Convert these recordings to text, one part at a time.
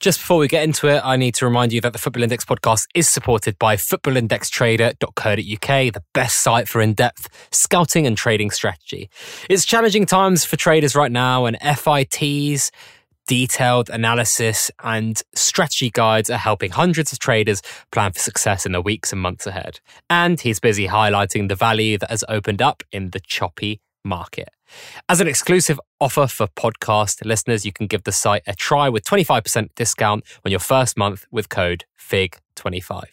Just before we get into it, I need to remind you that the Football Index podcast is supported by footballindextrader.co.uk, the best site for in depth scouting and trading strategy. It's challenging times for traders right now, and FITs, detailed analysis, and strategy guides are helping hundreds of traders plan for success in the weeks and months ahead. And he's busy highlighting the value that has opened up in the choppy market. As an exclusive offer for podcast listeners, you can give the site a try with 25% discount on your first month with code FIG25.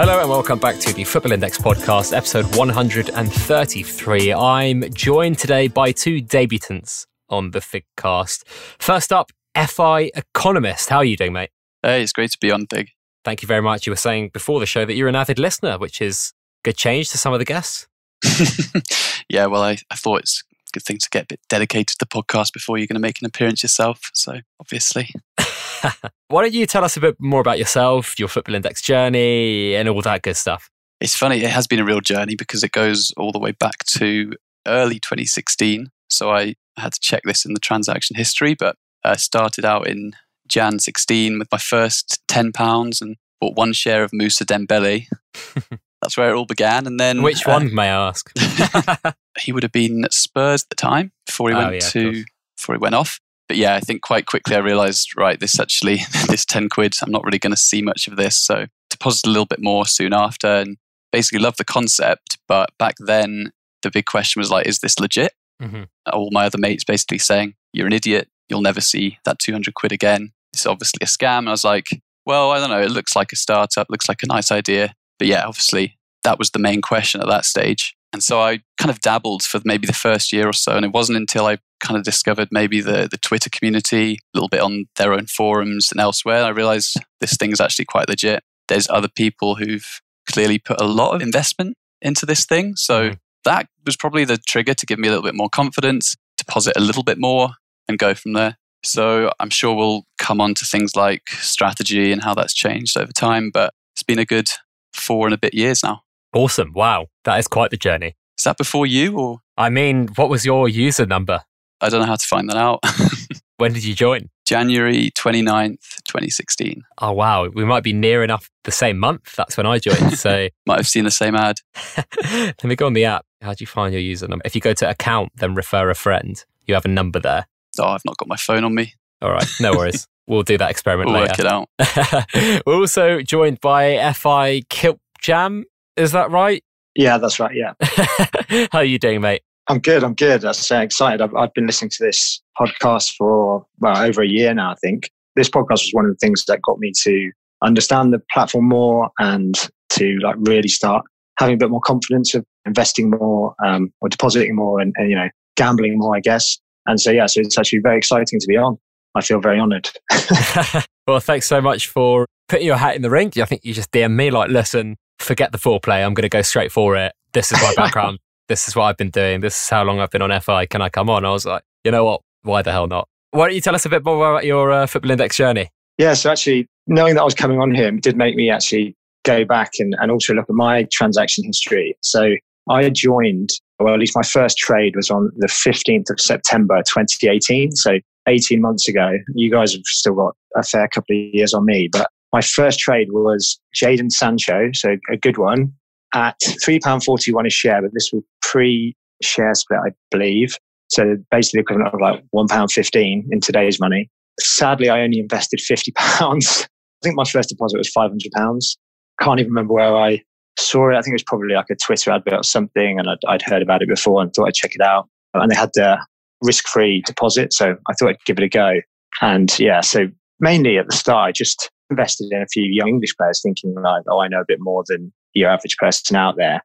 Hello and welcome back to the Football Index podcast, episode 133. I'm joined today by two debutants on the Figcast. First up, FI Economist. How are you doing, mate? Hey, it's great to be on Fig. Thank you very much. You were saying before the show that you're an avid listener, which is good change to some of the guests. yeah, well, I, I thought it's a good thing to get a bit dedicated to the podcast before you're going to make an appearance yourself. So, obviously. Why don't you tell us a bit more about yourself, your Football Index journey, and all that good stuff? It's funny, it has been a real journey because it goes all the way back to early 2016. So I had to check this in the transaction history, but I started out in Jan 16 with my first £10 and bought one share of Moussa Dembele. That's where it all began. And then. Which one, uh, may I ask? he would have been at Spurs at the time before he oh, went yeah, to. Before he went off but yeah, I think quite quickly I realized, right, this actually, this 10 quid, I'm not really going to see much of this. So deposited a little bit more soon after and basically loved the concept. But back then, the big question was like, is this legit? Mm-hmm. All my other mates basically saying, you're an idiot. You'll never see that 200 quid again. It's obviously a scam. And I was like, well, I don't know. It looks like a startup, looks like a nice idea. But yeah, obviously, that was the main question at that stage. And so I kind of dabbled for maybe the first year or so. And it wasn't until I kind of discovered maybe the, the Twitter community, a little bit on their own forums and elsewhere. I realized this thing's actually quite legit. There's other people who've clearly put a lot of investment into this thing. So mm. That was probably the trigger to give me a little bit more confidence, deposit a little bit more and go from there. So I'm sure we'll come on to things like strategy and how that's changed over time. But it's been a good four and a bit years now. Awesome. Wow. That is quite the journey. Is that before you or? I mean, what was your user number? I don't know how to find that out. when did you join? January 29th, 2016. Oh, wow. We might be near enough the same month. That's when I joined. So, might have seen the same ad. Let me go on the app. How do you find your user number? If you go to account, then refer a friend, you have a number there. Oh, I've not got my phone on me. All right. No worries. we'll do that experiment we'll later. Work it out. We're also joined by FI Kilp Jam. Is that right? Yeah, that's right. Yeah. How are you doing, mate? I'm good. I'm good. I'm so excited. I've, I've been listening to this podcast for well over a year now. I think this podcast was one of the things that got me to understand the platform more and to like really start having a bit more confidence of investing more um, or depositing more and, and you know gambling more, I guess. And so yeah, so it's actually very exciting to be on. I feel very honoured. well, thanks so much for putting your hat in the ring. I think you just DM me like, listen, forget the foreplay. I'm going to go straight for it. This is my background. this is what I've been doing. This is how long I've been on FI. Can I come on? I was like, you know what? Why the hell not? Why don't you tell us a bit more about your uh, Football Index journey? Yeah, so actually, knowing that I was coming on here did make me actually go back and, and also look at my transaction history. So I joined, or at least my first trade was on the 15th of September 2018. So 18 months ago. You guys have still got a fair couple of years on me, but my first trade was Jadon Sancho, so a good one, at £3.41 a share, but this was pre share split, I believe. So basically equivalent of like £1.15 in today's money. Sadly, I only invested £50. I think my first deposit was £500. Can't even remember where I saw it. I think it was probably like a Twitter advert or something, and I'd, I'd heard about it before and thought I'd check it out. And they had the risk free deposit, so I thought I'd give it a go. And yeah, so mainly at the start, I just invested in a few young English players thinking like, oh, I know a bit more than your average person out there.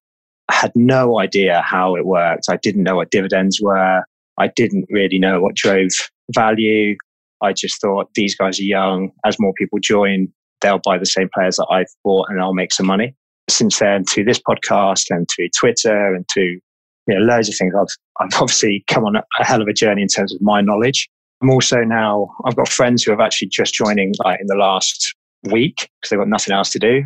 I had no idea how it worked. I didn't know what dividends were. I didn't really know what drove value. I just thought these guys are young. As more people join, they'll buy the same players that I've bought and I'll make some money. Since then, to this podcast and to Twitter and to you know, loads of things, I've, I've obviously come on a hell of a journey in terms of my knowledge. I'm also now, I've got friends who have actually just joining like in the last week because they've got nothing else to do.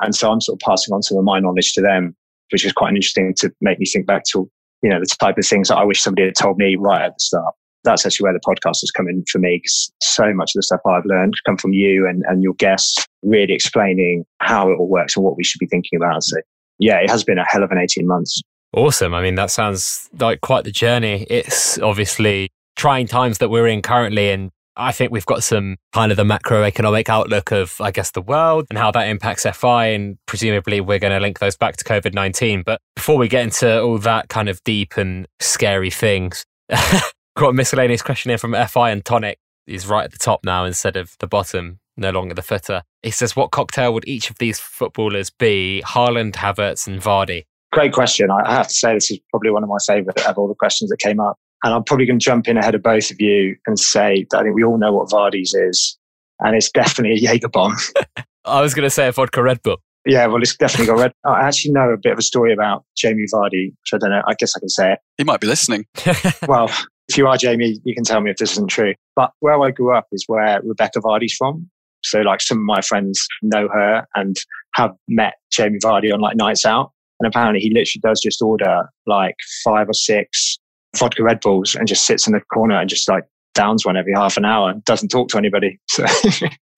And so I'm sort of passing on some of my knowledge to them, which is quite interesting to make me think back to, you know, the type of things that I wish somebody had told me right at the start. That's actually where the podcast has come in for me because so much of the stuff I've learned come from you and, and your guests really explaining how it all works and what we should be thinking about. So yeah, it has been a hell of an 18 months. Awesome. I mean, that sounds like quite the journey. It's obviously trying times that we're in currently. And I think we've got some kind of the macroeconomic outlook of, I guess, the world and how that impacts FI. And presumably we're going to link those back to COVID 19. But before we get into all that kind of deep and scary things, got a miscellaneous question here from FI and Tonic. He's right at the top now instead of the bottom, no longer the footer. He says, What cocktail would each of these footballers be? Haaland, Havertz, and Vardy. Great question. I have to say, this is probably one of my favourite of all the questions that came up. And I'm probably going to jump in ahead of both of you and say that I think we all know what Vardy's is. And it's definitely a Jaeger bomb. I was going to say a vodka Red Bull. Yeah, well, it's definitely got red. I actually know a bit of a story about Jamie Vardy, which I don't know. I guess I can say it. He might be listening. well, if you are Jamie, you can tell me if this isn't true. But where I grew up is where Rebecca Vardy's from. So, like, some of my friends know her and have met Jamie Vardy on like nights out. And apparently, he literally does just order like five or six vodka Red Bulls and just sits in the corner and just like downs one every half an hour and doesn't talk to anybody. So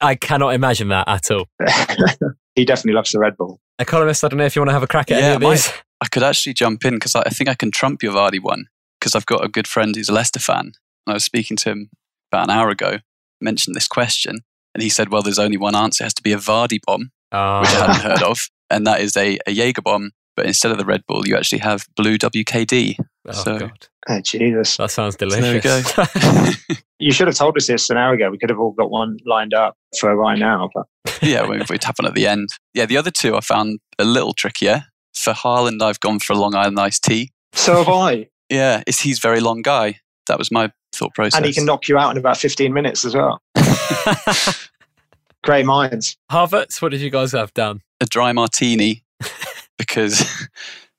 I cannot imagine that at all. he definitely loves the Red Bull. Economist, I don't know if you want to have a crack at yeah, any of these. I could actually jump in because I, I think I can trump your Vardy one because I've got a good friend who's a Leicester fan. And I was speaking to him about an hour ago, mentioned this question, and he said, well, there's only one answer. It has to be a Vardy bomb, oh. which I hadn't heard of. And that is a, a Jaeger bomb but instead of the Red Bull, you actually have blue WKD. Oh, so, God. Oh, Jesus. That sounds delicious. So there we go. you should have told us this an hour ago. We could have all got one lined up for right now. But. yeah, we, we tap on at the end. Yeah, the other two I found a little trickier. For Haaland, I've gone for a Long Island iced tea. So have I. yeah, is he's very long guy. That was my thought process. And he can knock you out in about 15 minutes as well. Great minds. Havertz, what did you guys have done? A dry martini because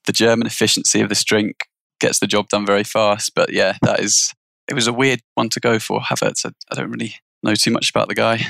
the German efficiency of this drink gets the job done very fast. But yeah, that is, it was a weird one to go for Havertz. I, I don't really know too much about the guy.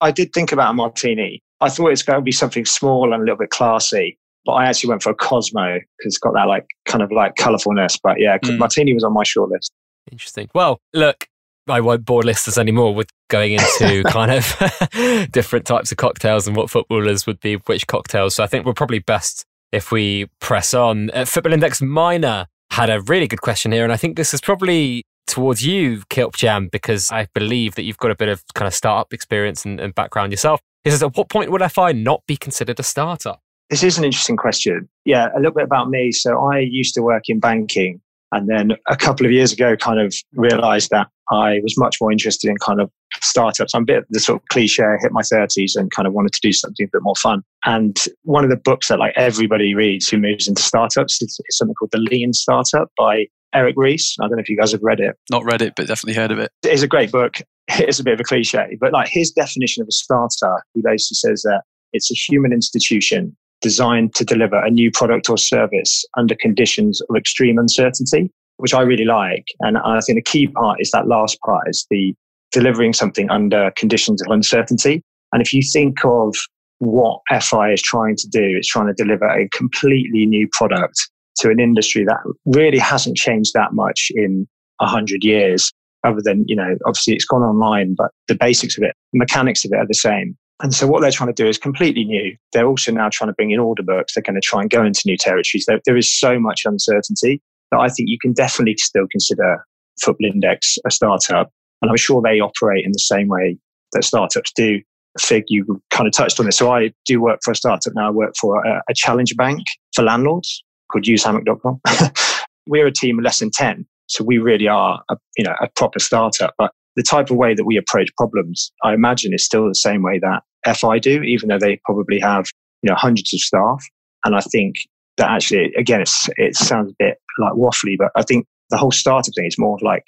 I did think about a martini. I thought it's going to be something small and a little bit classy, but I actually went for a Cosmo because it's got that like kind of like colorfulness. But yeah, mm. martini was on my short list. Interesting. Well, look, I won't bore listeners anymore with going into kind of different types of cocktails and what footballers would be which cocktails. So I think we're probably best if we press on. Uh, Football Index Minor had a really good question here, and I think this is probably towards you, Kilp Jam, because I believe that you've got a bit of kind of startup experience and, and background yourself. He says, at what point would FI not be considered a startup? This is an interesting question. Yeah, a little bit about me. So I used to work in banking and then a couple of years ago, kind of realized that I was much more interested in kind of startups. I'm a bit of the sort of cliche, hit my 30s and kind of wanted to do something a bit more fun. And one of the books that like everybody reads who moves into startups is, is something called The Lean Startup by Eric Ries. I don't know if you guys have read it. Not read it, but definitely heard of it. It's a great book. It's a bit of a cliche, but like his definition of a startup, he basically says that it's a human institution designed to deliver a new product or service under conditions of extreme uncertainty, which I really like. And I think the key part is that last part is the delivering something under conditions of uncertainty. And if you think of what FI is trying to do, it's trying to deliver a completely new product to an industry that really hasn't changed that much in a hundred years, other than, you know, obviously it's gone online, but the basics of it, mechanics of it are the same. And so what they're trying to do is completely new. They're also now trying to bring in order books. They're going to try and go into new territories. there, there is so much uncertainty that I think you can definitely still consider Football Index a startup. And I'm sure they operate in the same way that startups do. Fig, you kind of touched on this. So I do work for a startup now. I work for a, a challenger bank for landlords called usehammock.com. We're a team of less than 10. So we really are a, you know, a proper startup. But the type of way that we approach problems, I imagine, is still the same way that FI do, even though they probably have you know hundreds of staff. And I think that actually, again, it's, it sounds a bit like waffly, but I think the whole startup thing is more like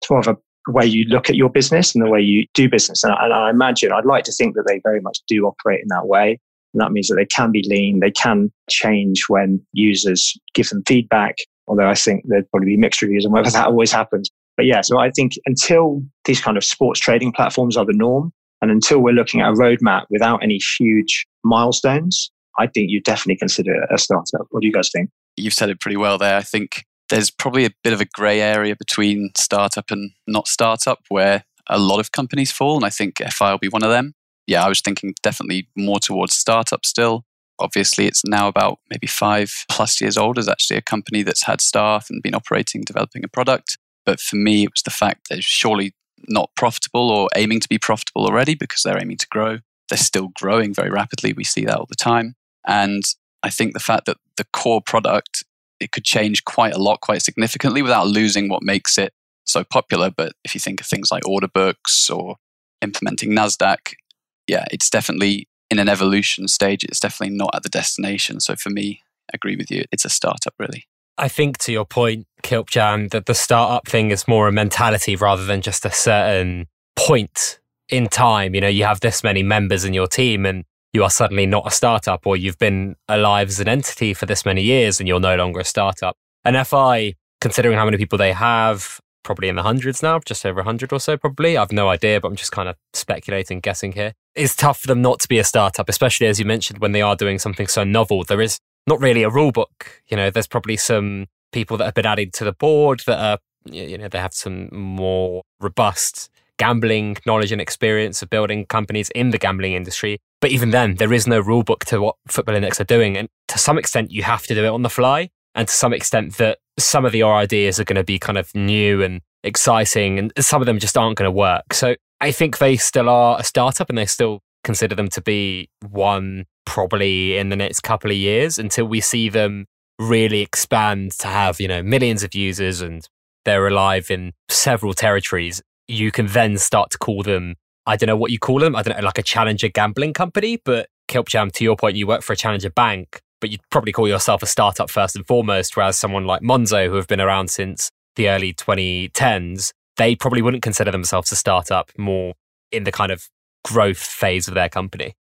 it's more of a way you look at your business and the way you do business. And I, and I imagine I'd like to think that they very much do operate in that way. And that means that they can be lean, they can change when users give them feedback. Although I think there'd probably be mixed reviews on whether that always happens. But yeah, so I think until these kind of sports trading platforms are the norm, And until we're looking at a roadmap without any huge milestones, I think you definitely consider it a startup. What do you guys think? You've said it pretty well there. I think there's probably a bit of a grey area between startup and not startup where a lot of companies fall. And I think FI will be one of them. Yeah, I was thinking definitely more towards startup still. Obviously, it's now about maybe five plus years old as actually a company that's had staff and been operating, developing a product. But for me, it was the fact that surely not profitable or aiming to be profitable already because they're aiming to grow. They're still growing very rapidly. We see that all the time. And I think the fact that the core product it could change quite a lot, quite significantly, without losing what makes it so popular. But if you think of things like order books or implementing Nasdaq, yeah, it's definitely in an evolution stage. It's definitely not at the destination. So for me, I agree with you. It's a startup, really. I think to your point, Kilpjam, that the startup thing is more a mentality rather than just a certain point in time. You know, you have this many members in your team and you are suddenly not a startup or you've been alive as an entity for this many years and you're no longer a startup. And FI, considering how many people they have, probably in the hundreds now, just over 100 or so, probably. I've no idea, but I'm just kind of speculating, guessing here. It's tough for them not to be a startup, especially as you mentioned, when they are doing something so novel. There is not really a rule book. You know, there's probably some people that have been added to the board that are, you know, they have some more robust gambling knowledge and experience of building companies in the gambling industry. But even then, there is no rule book to what Football Index are doing. And to some extent, you have to do it on the fly. And to some extent, that some of your ideas are going to be kind of new and exciting, and some of them just aren't going to work. So I think they still are a startup and they still consider them to be one probably in the next couple of years until we see them really expand to have, you know, millions of users and they're alive in several territories you can then start to call them, I don't know what you call them, I don't know, like a challenger gambling company. But Kilpjam, to your point, you work for a challenger bank, but you'd probably call yourself a startup first and foremost, whereas someone like Monzo, who have been around since the early 2010s, they probably wouldn't consider themselves a startup, more in the kind of growth phase of their company.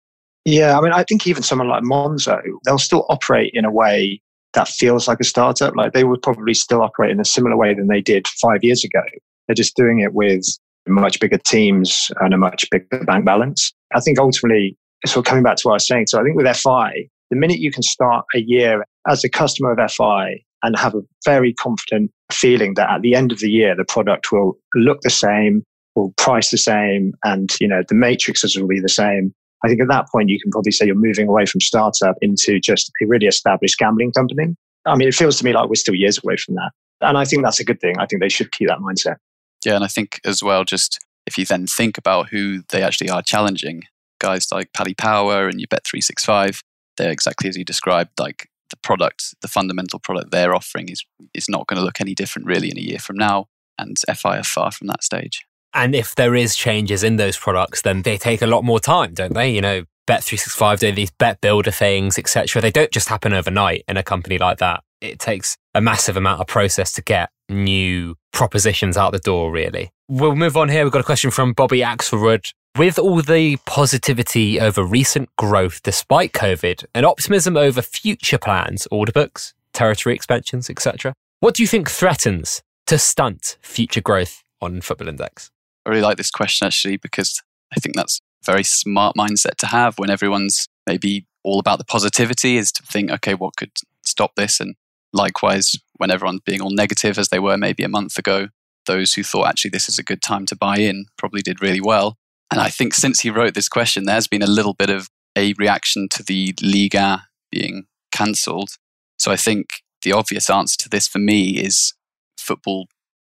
Yeah, I mean, I think even someone like Monzo, they'll still operate in a way that feels like a startup. Like they would probably still operate in a similar way than they did five years ago. They're just doing it with much bigger teams and a much bigger bank balance. I think ultimately, sort of coming back to what I was saying, so I think with FI, the minute you can start a year as a customer of FI and have a very confident feeling that at the end of the year, the product will look the same, will price the same, and you know the matrices will be the same. I think at that point you can probably say you're moving away from startup into just a really established gambling company. I mean, it feels to me like we're still years away from that. And I think that's a good thing. I think they should keep that mindset. Yeah, and I think as well, just if you then think about who they actually are challenging, guys like Paddy Power and your Bet365, they're exactly as you described, like the product, the fundamental product they're offering is is not going to look any different really in a year from now. And FI are far from that stage. And if there is changes in those products, then they take a lot more time, don't they? You know, Bet365 do these bet builder things, etc. They don't just happen overnight in a company like that. It takes a massive amount of process to get new propositions out the door, really. We'll move on here. We've got a question from Bobby Axelrod. With all the positivity over recent growth despite COVID and optimism over future plans, order books, territory expansions, etc., what do you think threatens to stunt future growth on Football Index? I really like this question actually because I think that's a very smart mindset to have when everyone's maybe all about the positivity is to think, okay, what could stop this? And likewise, when everyone's being all negative as they were maybe a month ago, those who thought actually this is a good time to buy in probably did really well. And I think since he wrote this question, there's been a little bit of a reaction to the Liga being cancelled. So I think the obvious answer to this for me is football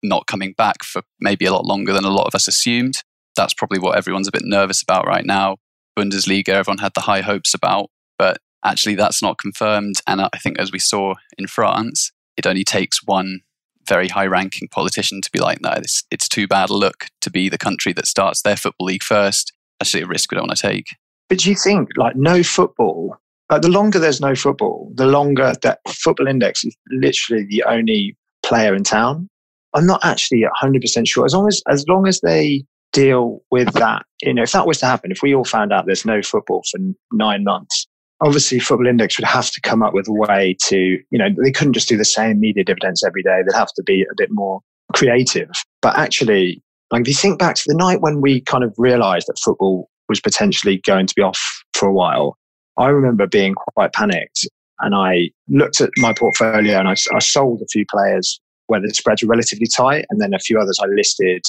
not coming back for maybe a lot longer than a lot of us assumed. That's probably what everyone's a bit nervous about right now. Bundesliga, everyone had the high hopes about, but actually that's not confirmed. And I think as we saw in France, it only takes one very high ranking politician to be like, no, this, it's too bad a look to be the country that starts their football league first. Actually, a risk we don't want to take. But do you think, like, no football, like, the longer there's no football, the longer that football index is literally the only player in town? I'm not actually 100% sure. As long as, as long as they deal with that, you know, if that was to happen, if we all found out there's no football for nine months, obviously football index would have to come up with a way to you know they couldn't just do the same media dividends every day they'd have to be a bit more creative but actually like if you think back to the night when we kind of realized that football was potentially going to be off for a while, I remember being quite panicked and I looked at my portfolio and I, I sold a few players where the spreads were relatively tight, and then a few others I listed.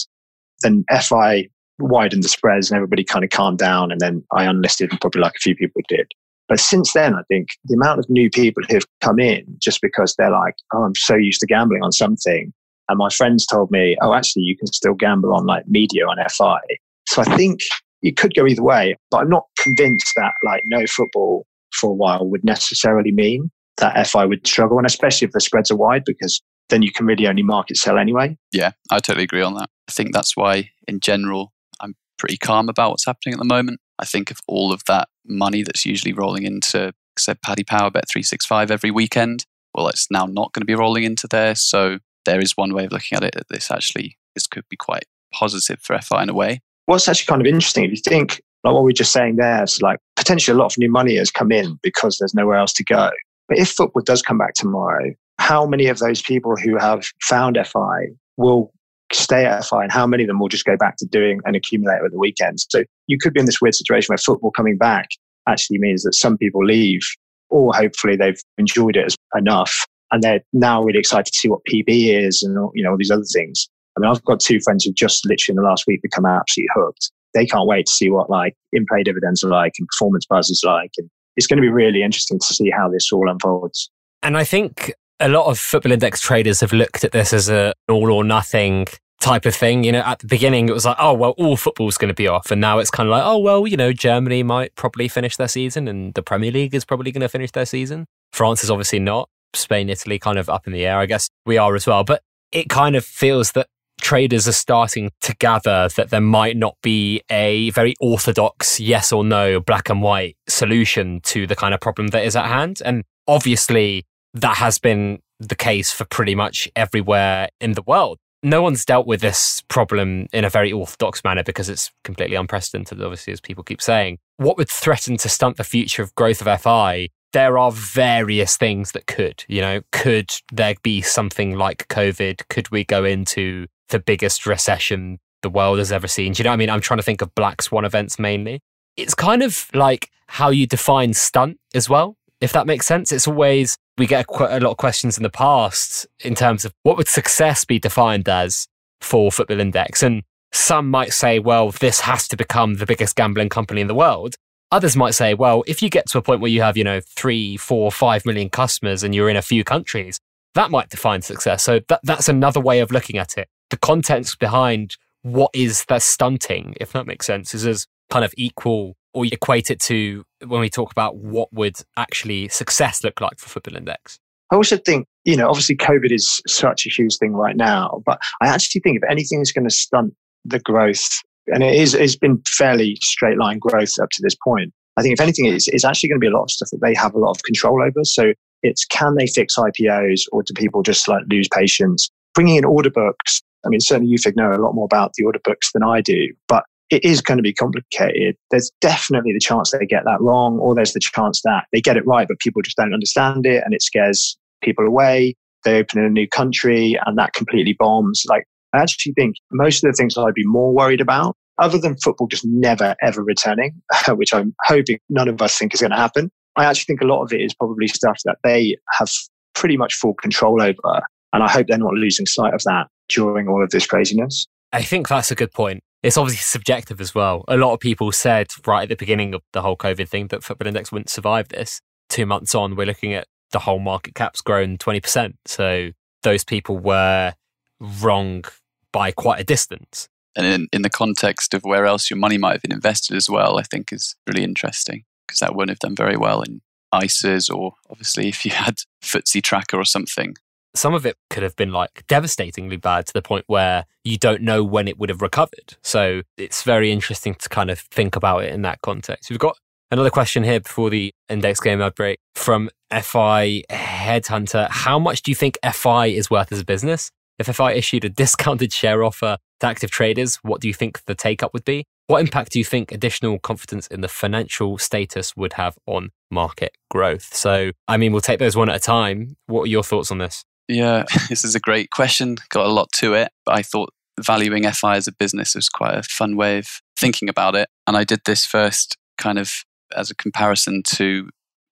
Then FI widened the spreads and everybody kind of calmed down, and then I unlisted, and probably like a few people did. But since then, I think the amount of new people who have come in just because they're like, oh, I'm so used to gambling on something. And my friends told me, oh, actually, you can still gamble on like media on FI. So I think it could go either way, but I'm not convinced that like no football for a while would necessarily mean that FI would struggle. And especially if the spreads are wide, because then you can really only market sell anyway. Yeah, I totally agree on that. I think that's why, in general, I'm pretty calm about what's happening at the moment. I think of all of that money that's usually rolling into, said Paddy Power Bet 365 every weekend. Well, it's now not going to be rolling into there. So there is one way of looking at it that this actually this could be quite positive for FI in a way. What's actually kind of interesting, if you think like what we are just saying there, is like potentially a lot of new money has come in because there's nowhere else to go. But if football does come back tomorrow, how many of those people who have found FI will stay at FI and how many of them will just go back to doing an accumulator at the weekends? So you could be in this weird situation where football coming back actually means that some people leave or hopefully they've enjoyed it enough and they're now really excited to see what PB is and you know all these other things. I mean, I've got two friends who just literally in the last week become absolutely hooked. They can't wait to see what like in-play dividends are like and performance buzz is like, and it's going to be really interesting to see how this all unfolds. And I think a lot of football index traders have looked at this as a all or nothing type of thing. You know, at the beginning it was like, oh well, all football's going to be off, and now it's kind of like, oh well, you know, Germany might probably finish their season, and the Premier League is probably going to finish their season. France is obviously not. Spain, Italy, kind of up in the air. I guess we are as well, but it kind of feels that traders are starting to gather that there might not be a very orthodox yes or no black and white solution to the kind of problem that is at hand and obviously that has been the case for pretty much everywhere in the world. No one's dealt with this problem in a very orthodox manner because it's completely unprecedented, obviously, as people keep saying. What would threaten to stunt the future of growth of FI? There are various things that could, you know, could there be something like COVID? Could we go into the biggest recession the world has ever seen? Do you know what I mean? I'm trying to think of black swan events mainly. It's kind of like how you define stunt as well if that makes sense. It's always, we get quite a lot of questions in the past in terms of what would success be defined as for Football Index. And some might say, well, this has to become the biggest gambling company in the world. Others might say, well, if you get to a point where you have, you know, three, four, five million customers and you're in a few countries, that might define success. So that, that's another way of looking at it. The context behind what is the stunting, if that makes sense, is as kind of equal or you equate it to when we talk about what would actually success look like for Football Index? I also think, you know, obviously COVID is such a huge thing right now, but I actually think if anything is going to stunt the growth, and it is, it's been fairly straight line growth up to this point. I think if anything, it's, it's actually going to be a lot of stuff that they have a lot of control over. So it's can they fix IPOs or do people just like lose patience? Bringing in order books. I mean, certainly you Fig, know a lot more about the order books than I do, but it is going to be complicated. There's definitely the chance they get that wrong, or there's the chance that they get it right, but people just don't understand it and it scares people away. They open in a new country and that completely bombs. Like, I actually think most of the things I'd be more worried about, other than football just never ever returning, which I'm hoping none of us think is going to happen. I actually think a lot of it is probably stuff that they have pretty much full control over. And I hope they're not losing sight of that during all of this craziness. I think that's a good point it's obviously subjective as well. A lot of people said right at the beginning of the whole COVID thing that Football Index wouldn't survive this. Two months on, we're looking at the whole market cap's grown 20%. So those people were wrong by quite a distance. And in, in the context of where else your money might have been invested as well, I think is really interesting because that wouldn't have done very well in ISAs or obviously if you had FTSE tracker or something, some of it could have been like devastatingly bad to the point where you don't know when it would have recovered. So it's very interesting to kind of think about it in that context. We've got another question here before the Index Gain outbreak from FI Headhunter. How much do you think FI is worth as a business? If FI issued a discounted share offer to active traders, what do you think the take up would be? What impact do you think additional confidence in the financial status would have on market growth? So, I mean, we'll take those one at a time. What are your thoughts on this? Yeah, this is a great question. Got a lot to it. But I thought valuing FI as a business was quite a fun way of thinking about it. And I did this first kind of as a comparison to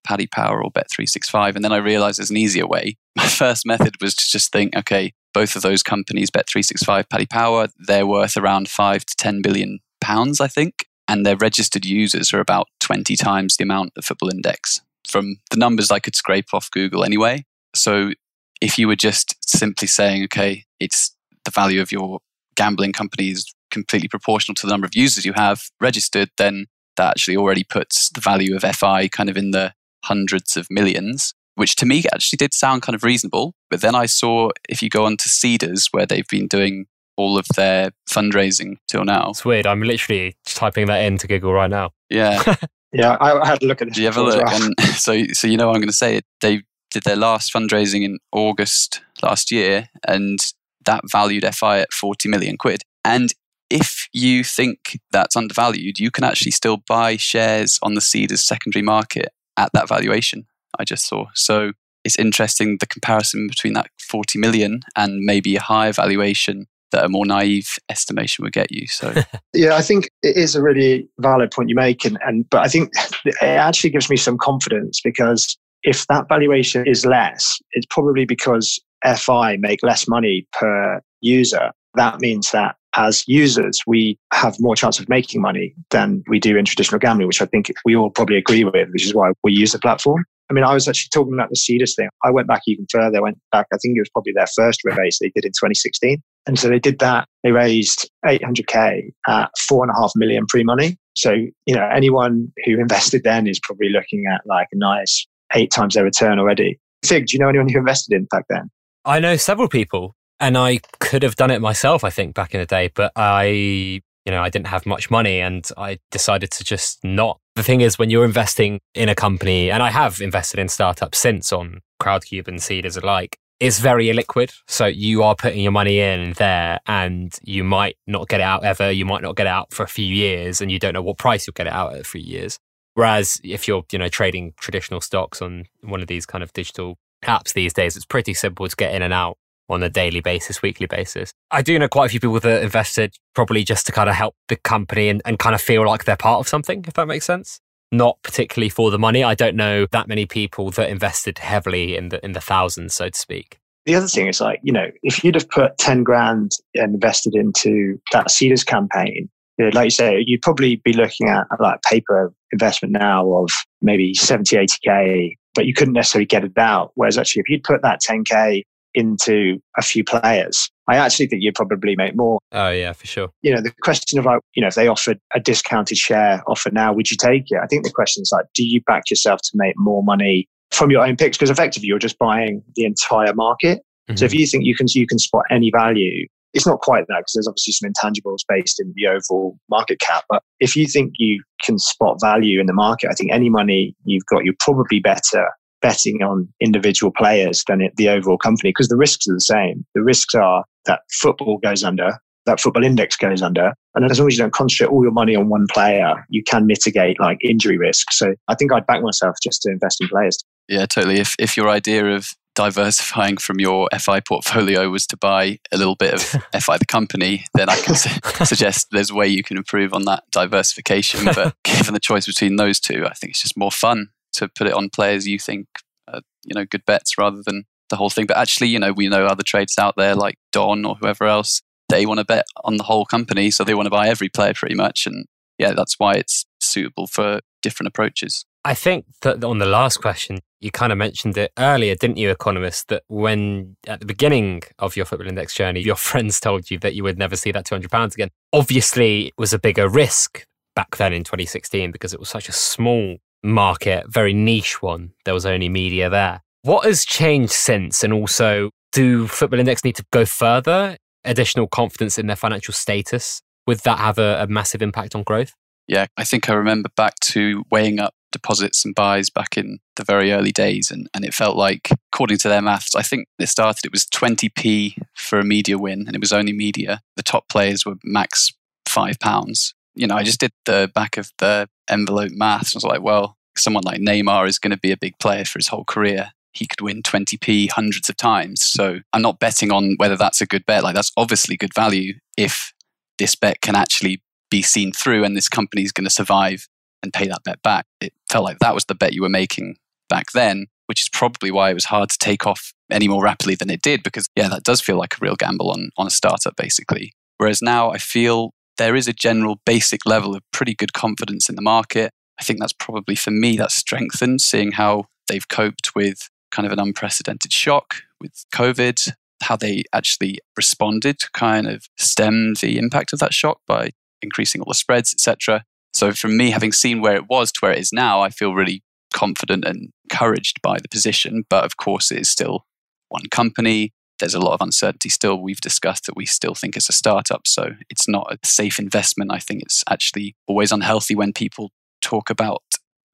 Paddy Power or Bet365. And then I realized there's an easier way. My first method was to just think, okay, both of those companies, Bet365, Paddy Power, they're worth around five to 10 billion pounds, I think. And their registered users are about 20 times the amount of Football Index from the numbers I could scrape off Google anyway. So if you were just simply saying, okay, it's the value of your gambling company is completely proportional to the number of users you have registered, then that actually already puts the value of FI kind of in the hundreds of millions, which to me actually did sound kind of reasonable. But then I saw if you go on to Seedrs, where they've been doing all of their fundraising till now. It's weird. I'm literally typing that into Google right now. Yeah. yeah, I had a look at this. Do you have a look? Well. And so, so you know what I'm going to say? it. They did their last fundraising in August last year, and that valued FI at 40 million quid. And if you think that's undervalued, you can actually still buy shares on the Seedrs secondary market at that valuation I just saw. So it's interesting the comparison between that 40 million and maybe a higher valuation that a more naive estimation would get you. So yeah, I think it is a really valid point you make, and, and but I think it actually gives me some confidence because if that valuation is less, it's probably because FI make less money per user. That means that as users, we have more chance of making money than we do in traditional gambling, which I think we all probably agree with, which is why we use the platform. I mean, I was actually talking about the Seedrs thing. I went back even further. I went back, I think it was probably their first raise they did in 2016. And so they did that. They raised 800K at four and a half million pre money. So, you know, anyone who invested then is probably looking at like a nice eight times their return already. Fig, do you know anyone who invested in back then? I know several people and I could have done it myself, I think, back in the day, but I, you know, I didn't have much money and I decided to just not. The thing is, when you're investing in a company, and I have invested in startups since on Crowdcube and Seedrs alike, it's very illiquid. So you are putting your money in there and you might not get it out ever. You might not get it out for a few years and you don't know what price you'll get it out at a few years. Whereas if you're, you know, trading traditional stocks on one of these kind of digital apps these days, it's pretty simple to get in and out on a daily basis, weekly basis. I do know quite a few people that invested probably just to kind of help the company and, and kind of feel like they're part of something, if that makes sense. Not particularly for the money. I don't know that many people that invested heavily in the in the thousands, so to speak. The other thing is like, you know, if you'd have put 10 grand and invested into that Seedrs campaign, like you say, you'd probably be looking at like paper investment now of maybe 70, 80K, but you couldn't necessarily get it out. Whereas actually, if you'd put that 10K into a few players, I actually think you'd probably make more. Oh yeah, for sure. You know, the question of like, you know, if they offered a discounted share offer now, would you take it? I think the question is like, do you back yourself to make more money from your own picks? Because effectively you're just buying the entire market. Mm-hmm. So if you think you can you can spot any value, it's not quite that because there's obviously some intangibles based in the overall market cap. But if you think you can spot value in the market, I think any money you've got, you're probably better betting on individual players than it, the overall company because the risks are the same. The risks are that football goes under, that football index goes under. And as long as you don't concentrate all your money on one player, you can mitigate like injury risk. So I think I'd back myself just to invest in players. Yeah, totally. If, if your idea of diversifying from your FI portfolio was to buy a little bit of FI the company, then I can su- suggest there's a way you can improve on that diversification. But given the choice between those two, I think it's just more fun to put it on players you think are, you know good bets rather than the whole thing. But actually, you know, we know other traders out there like Don or whoever else. They want to bet on the whole company, so they want to buy every player pretty much. And yeah, that's why it's suitable for different approaches. I think that on the last question, you kind of mentioned it earlier, didn't you, Economist? That when at the beginning of your football index journey, your friends told you that you would never see that £200 again. Obviously, it was a bigger risk back then in 2016 because it was such a small market, very niche one. There was only media there. What has changed since? And also, do Football Index need to go further? Additional confidence in their financial status? Would that have a, a massive impact on growth? Yeah, I think I remember back to weighing up deposits and buys back in the very early days. And, and it felt like, according to their maths, I think it started, it was 20p for a media win, and it was only media. The top players were max five pounds you know, I just did the back of the envelope maths. I was like, well, someone like Neymar is going to be a big player for his whole career. he could win 20p hundreds of times. So I'm not betting on whether that's a good bet. Like that's obviously good value if this bet can actually be seen through and this company is going to survive and pay that bet back. It felt like that was the bet you were making back then, which is probably why it was hard to take off any more rapidly than it did because yeah, that does feel like a real gamble on on a startup basically. Whereas now I feel there is a general basic level of pretty good confidence in the market. I think that's probably for me that's strengthened seeing how they've coped with kind of an unprecedented shock with COVID, how they actually responded to kind of stem the impact of that shock by increasing all the spreads, etc. So from me, having seen where it was to where it is now, I feel really confident and encouraged by the position. But of course, it is still one company. There's a lot of uncertainty still. We've discussed that we still think it's a startup. So it's not a safe investment. I think it's actually always unhealthy when people talk about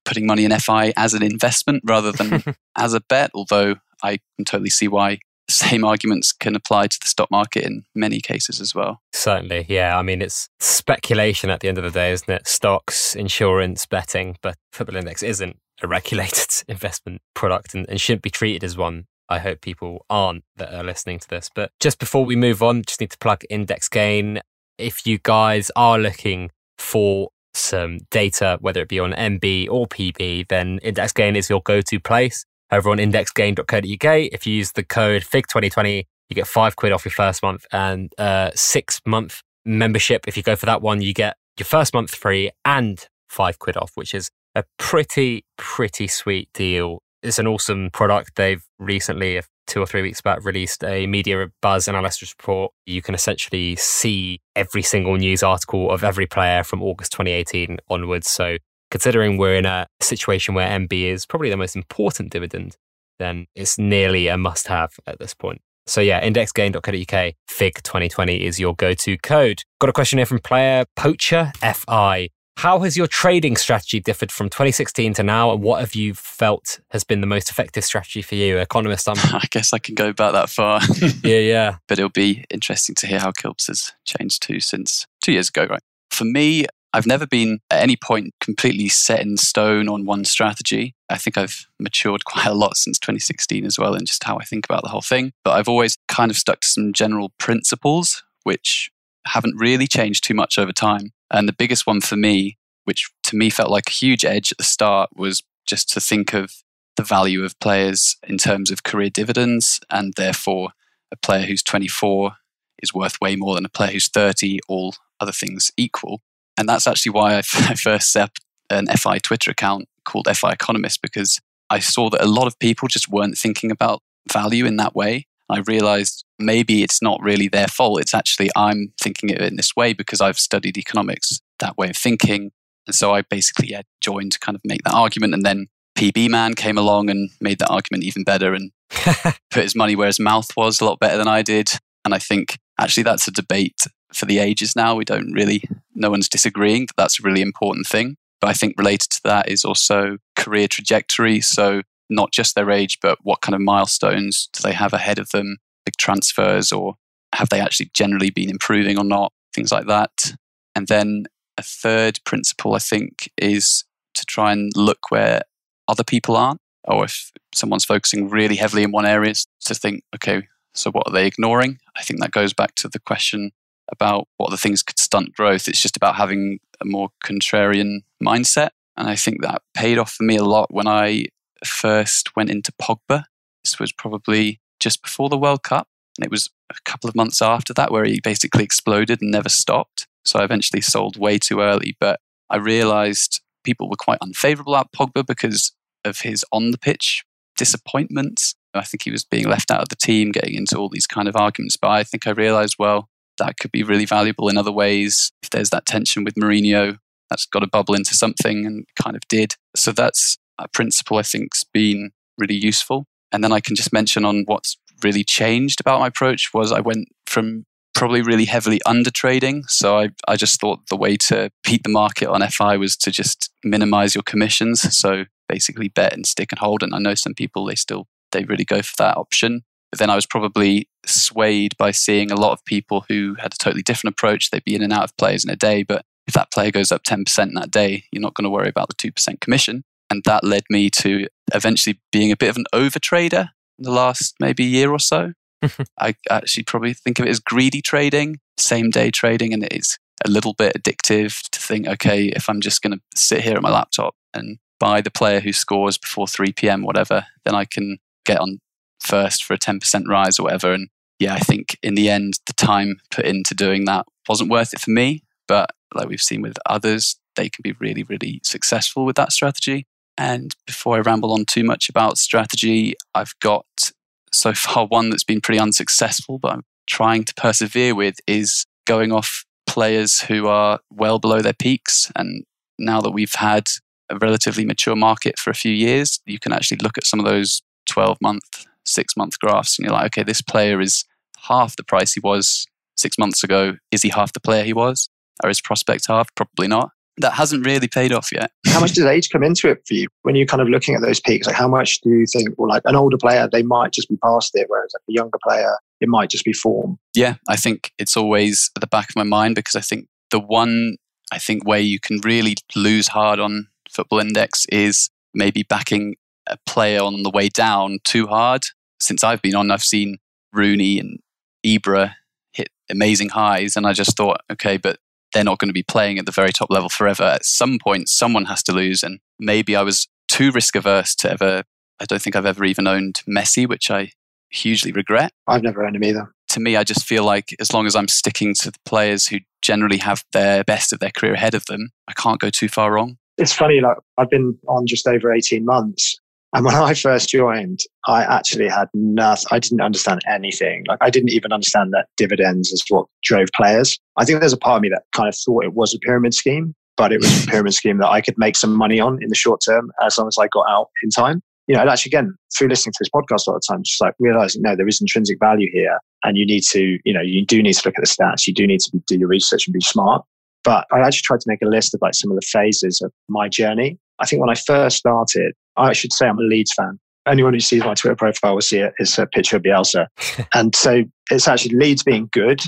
putting money in FI as an investment rather than as a bet, although I can totally see why same arguments can apply to the stock market in many cases as well. Certainly, yeah. I mean, it's speculation at the end of the day, isn't it? Stocks, insurance, betting, but Football Index isn't a regulated investment product and, and shouldn't be treated as one. I hope people aren't that are listening to this. But just before we move on, just need to plug Index Gain. If you guys are looking for some data, whether it be on MB or PB, then Index Gain is your go to place. Over on indexgain.co.uk, if you use the code FIG2020, you get five quid off your first month and uh, six month membership. If you go for that one, you get your first month free and five quid off, which is a pretty, pretty sweet deal. It's an awesome product. They've recently, two or three weeks back released a media buzz analysis report. You can essentially see every single news article of every player from August 2018 onwards. So considering we're in a situation where MB is probably the most important dividend, then it's nearly a must have at this point. So yeah, indexgain.co.uk, FIG 2020 is your go-to code. Got a question here from player Poacher FI. How has your trading strategy differed from 2016 to now, and what have you felt has been the most effective strategy for you, economist? I'm... I guess I can go back that far. yeah, yeah. But it'll be interesting to hear how Kilps has changed too since two years ago, right? For me, I've never been at any point completely set in stone on one strategy. I think I've matured quite a lot since 2016 as well, and just how I think about the whole thing. But I've always kind of stuck to some general principles, which haven't really changed too much over time. And the biggest one for me, which to me felt like a huge edge at the start, was just to think of the value of players in terms of career dividends. And therefore, a player who's 24 is worth way more than a player who's 30, all other things equal. And that's actually why I first set up an FI Twitter account called FI Economist, because I saw that a lot of people just weren't thinking about value in that way. I realized maybe it's not really their fault. It's actually I'm thinking it in this way because I've studied economics, that way of thinking. And so I basically yeah, joined to kind of make that argument. And then PB Man came along and made that argument even better and put his money where his mouth was a lot better than I did. And I think actually that's a debate for the ages now. We don't really, no one's disagreeing that that's a really important thing. But I think related to that is also career trajectory. So not just their age, but what kind of milestones do they have ahead of them, big transfers, or have they actually generally been improving or not, things like that. And then a third principle, I think, is to try and look where other people aren't, or if someone's focusing really heavily in one area, to think, okay, so what are they ignoring? I think that goes back to the question about what the things could stunt growth. It's just about having a more contrarian mindset. And I think that paid off for me a lot when I first went into Pogba. This was probably just before the World Cup. And it was a couple of months after that where he basically exploded and never stopped. So I eventually sold way too early. But I realized people were quite unfavorable at Pogba because of his on the pitch disappointments. I think he was being left out of the team, getting into all these kind of arguments. But I think I realized, well, that could be really valuable in other ways. If there's that tension with Mourinho, that's got to bubble into something and kind of did. So that's a principle I think's been really useful. And then I can just mention on what's really changed about my approach was I went from probably really heavily under trading. So I, I just thought the way to beat the market on FI was to just minimize your commissions. So basically bet and stick and hold. And I know some people, they still, they really go for that option. But then I was probably swayed by seeing a lot of people who had a totally different approach. They'd be in and out of players in a day. But if that player goes up 10% in that day, you're not going to worry about the 2% commission. And that led me to eventually being a bit of an overtrader in the last maybe year or so. I actually probably think of it as greedy trading, same day trading, and it's a little bit addictive to think, okay, if I'm just going to sit here at my laptop and buy the player who scores before 3 p.m., whatever, then I can get on first for a 10% rise or whatever. And yeah, I think in the end, the time put into doing that wasn't worth it for me. But like we've seen with others, they can be really, really successful with that strategy. And before I ramble on too much about strategy, I've got so far one that's been pretty unsuccessful, but I'm trying to persevere with is going off players who are well below their peaks. And now that we've had a relatively mature market for a few years, you can actually look at some of those 12 month, six month graphs and you're like, okay, this player is half the price he was six months ago. Is he half the player he was? Or is prospect half? Probably not that hasn't really paid off yet. how much does age come into it for you when you're kind of looking at those peaks? Like, how much do you think, well, like an older player, they might just be past it, whereas like a younger player, it might just be form? Yeah, I think it's always at the back of my mind because I think the one, I think, way you can really lose hard on Football Index is maybe backing a player on the way down too hard. Since I've been on, I've seen Rooney and Ibra hit amazing highs, and I just thought, okay, but they're not going to be playing at the very top level forever. At some point, someone has to lose. And maybe I was too risk averse to ever, I don't think I've ever even owned Messi, which I hugely regret. I've never owned him either. To me, I just feel like as long as I'm sticking to the players who generally have their best of their career ahead of them, I can't go too far wrong. It's funny, like I've been on just over 18 months and when I first joined, I actually had nothing. I didn't understand anything. Like I didn't even understand that dividends is what drove players. I think there's a part of me that kind of thought it was a pyramid scheme, but it was a pyramid scheme that I could make some money on in the short term as long as I got out in time. You know, and actually, again, through listening to this podcast a lot of times, just like realizing, no, there is intrinsic value here. And you need to, you know, you do need to look at the stats. You do need to do your research and be smart. But I actually tried to make a list of like some of the phases of my journey. I think when I first started, I should say I'm a Leeds fan. Anyone who sees my Twitter profile will see it. It's a picture of Bielsa. and so it's actually Leeds being good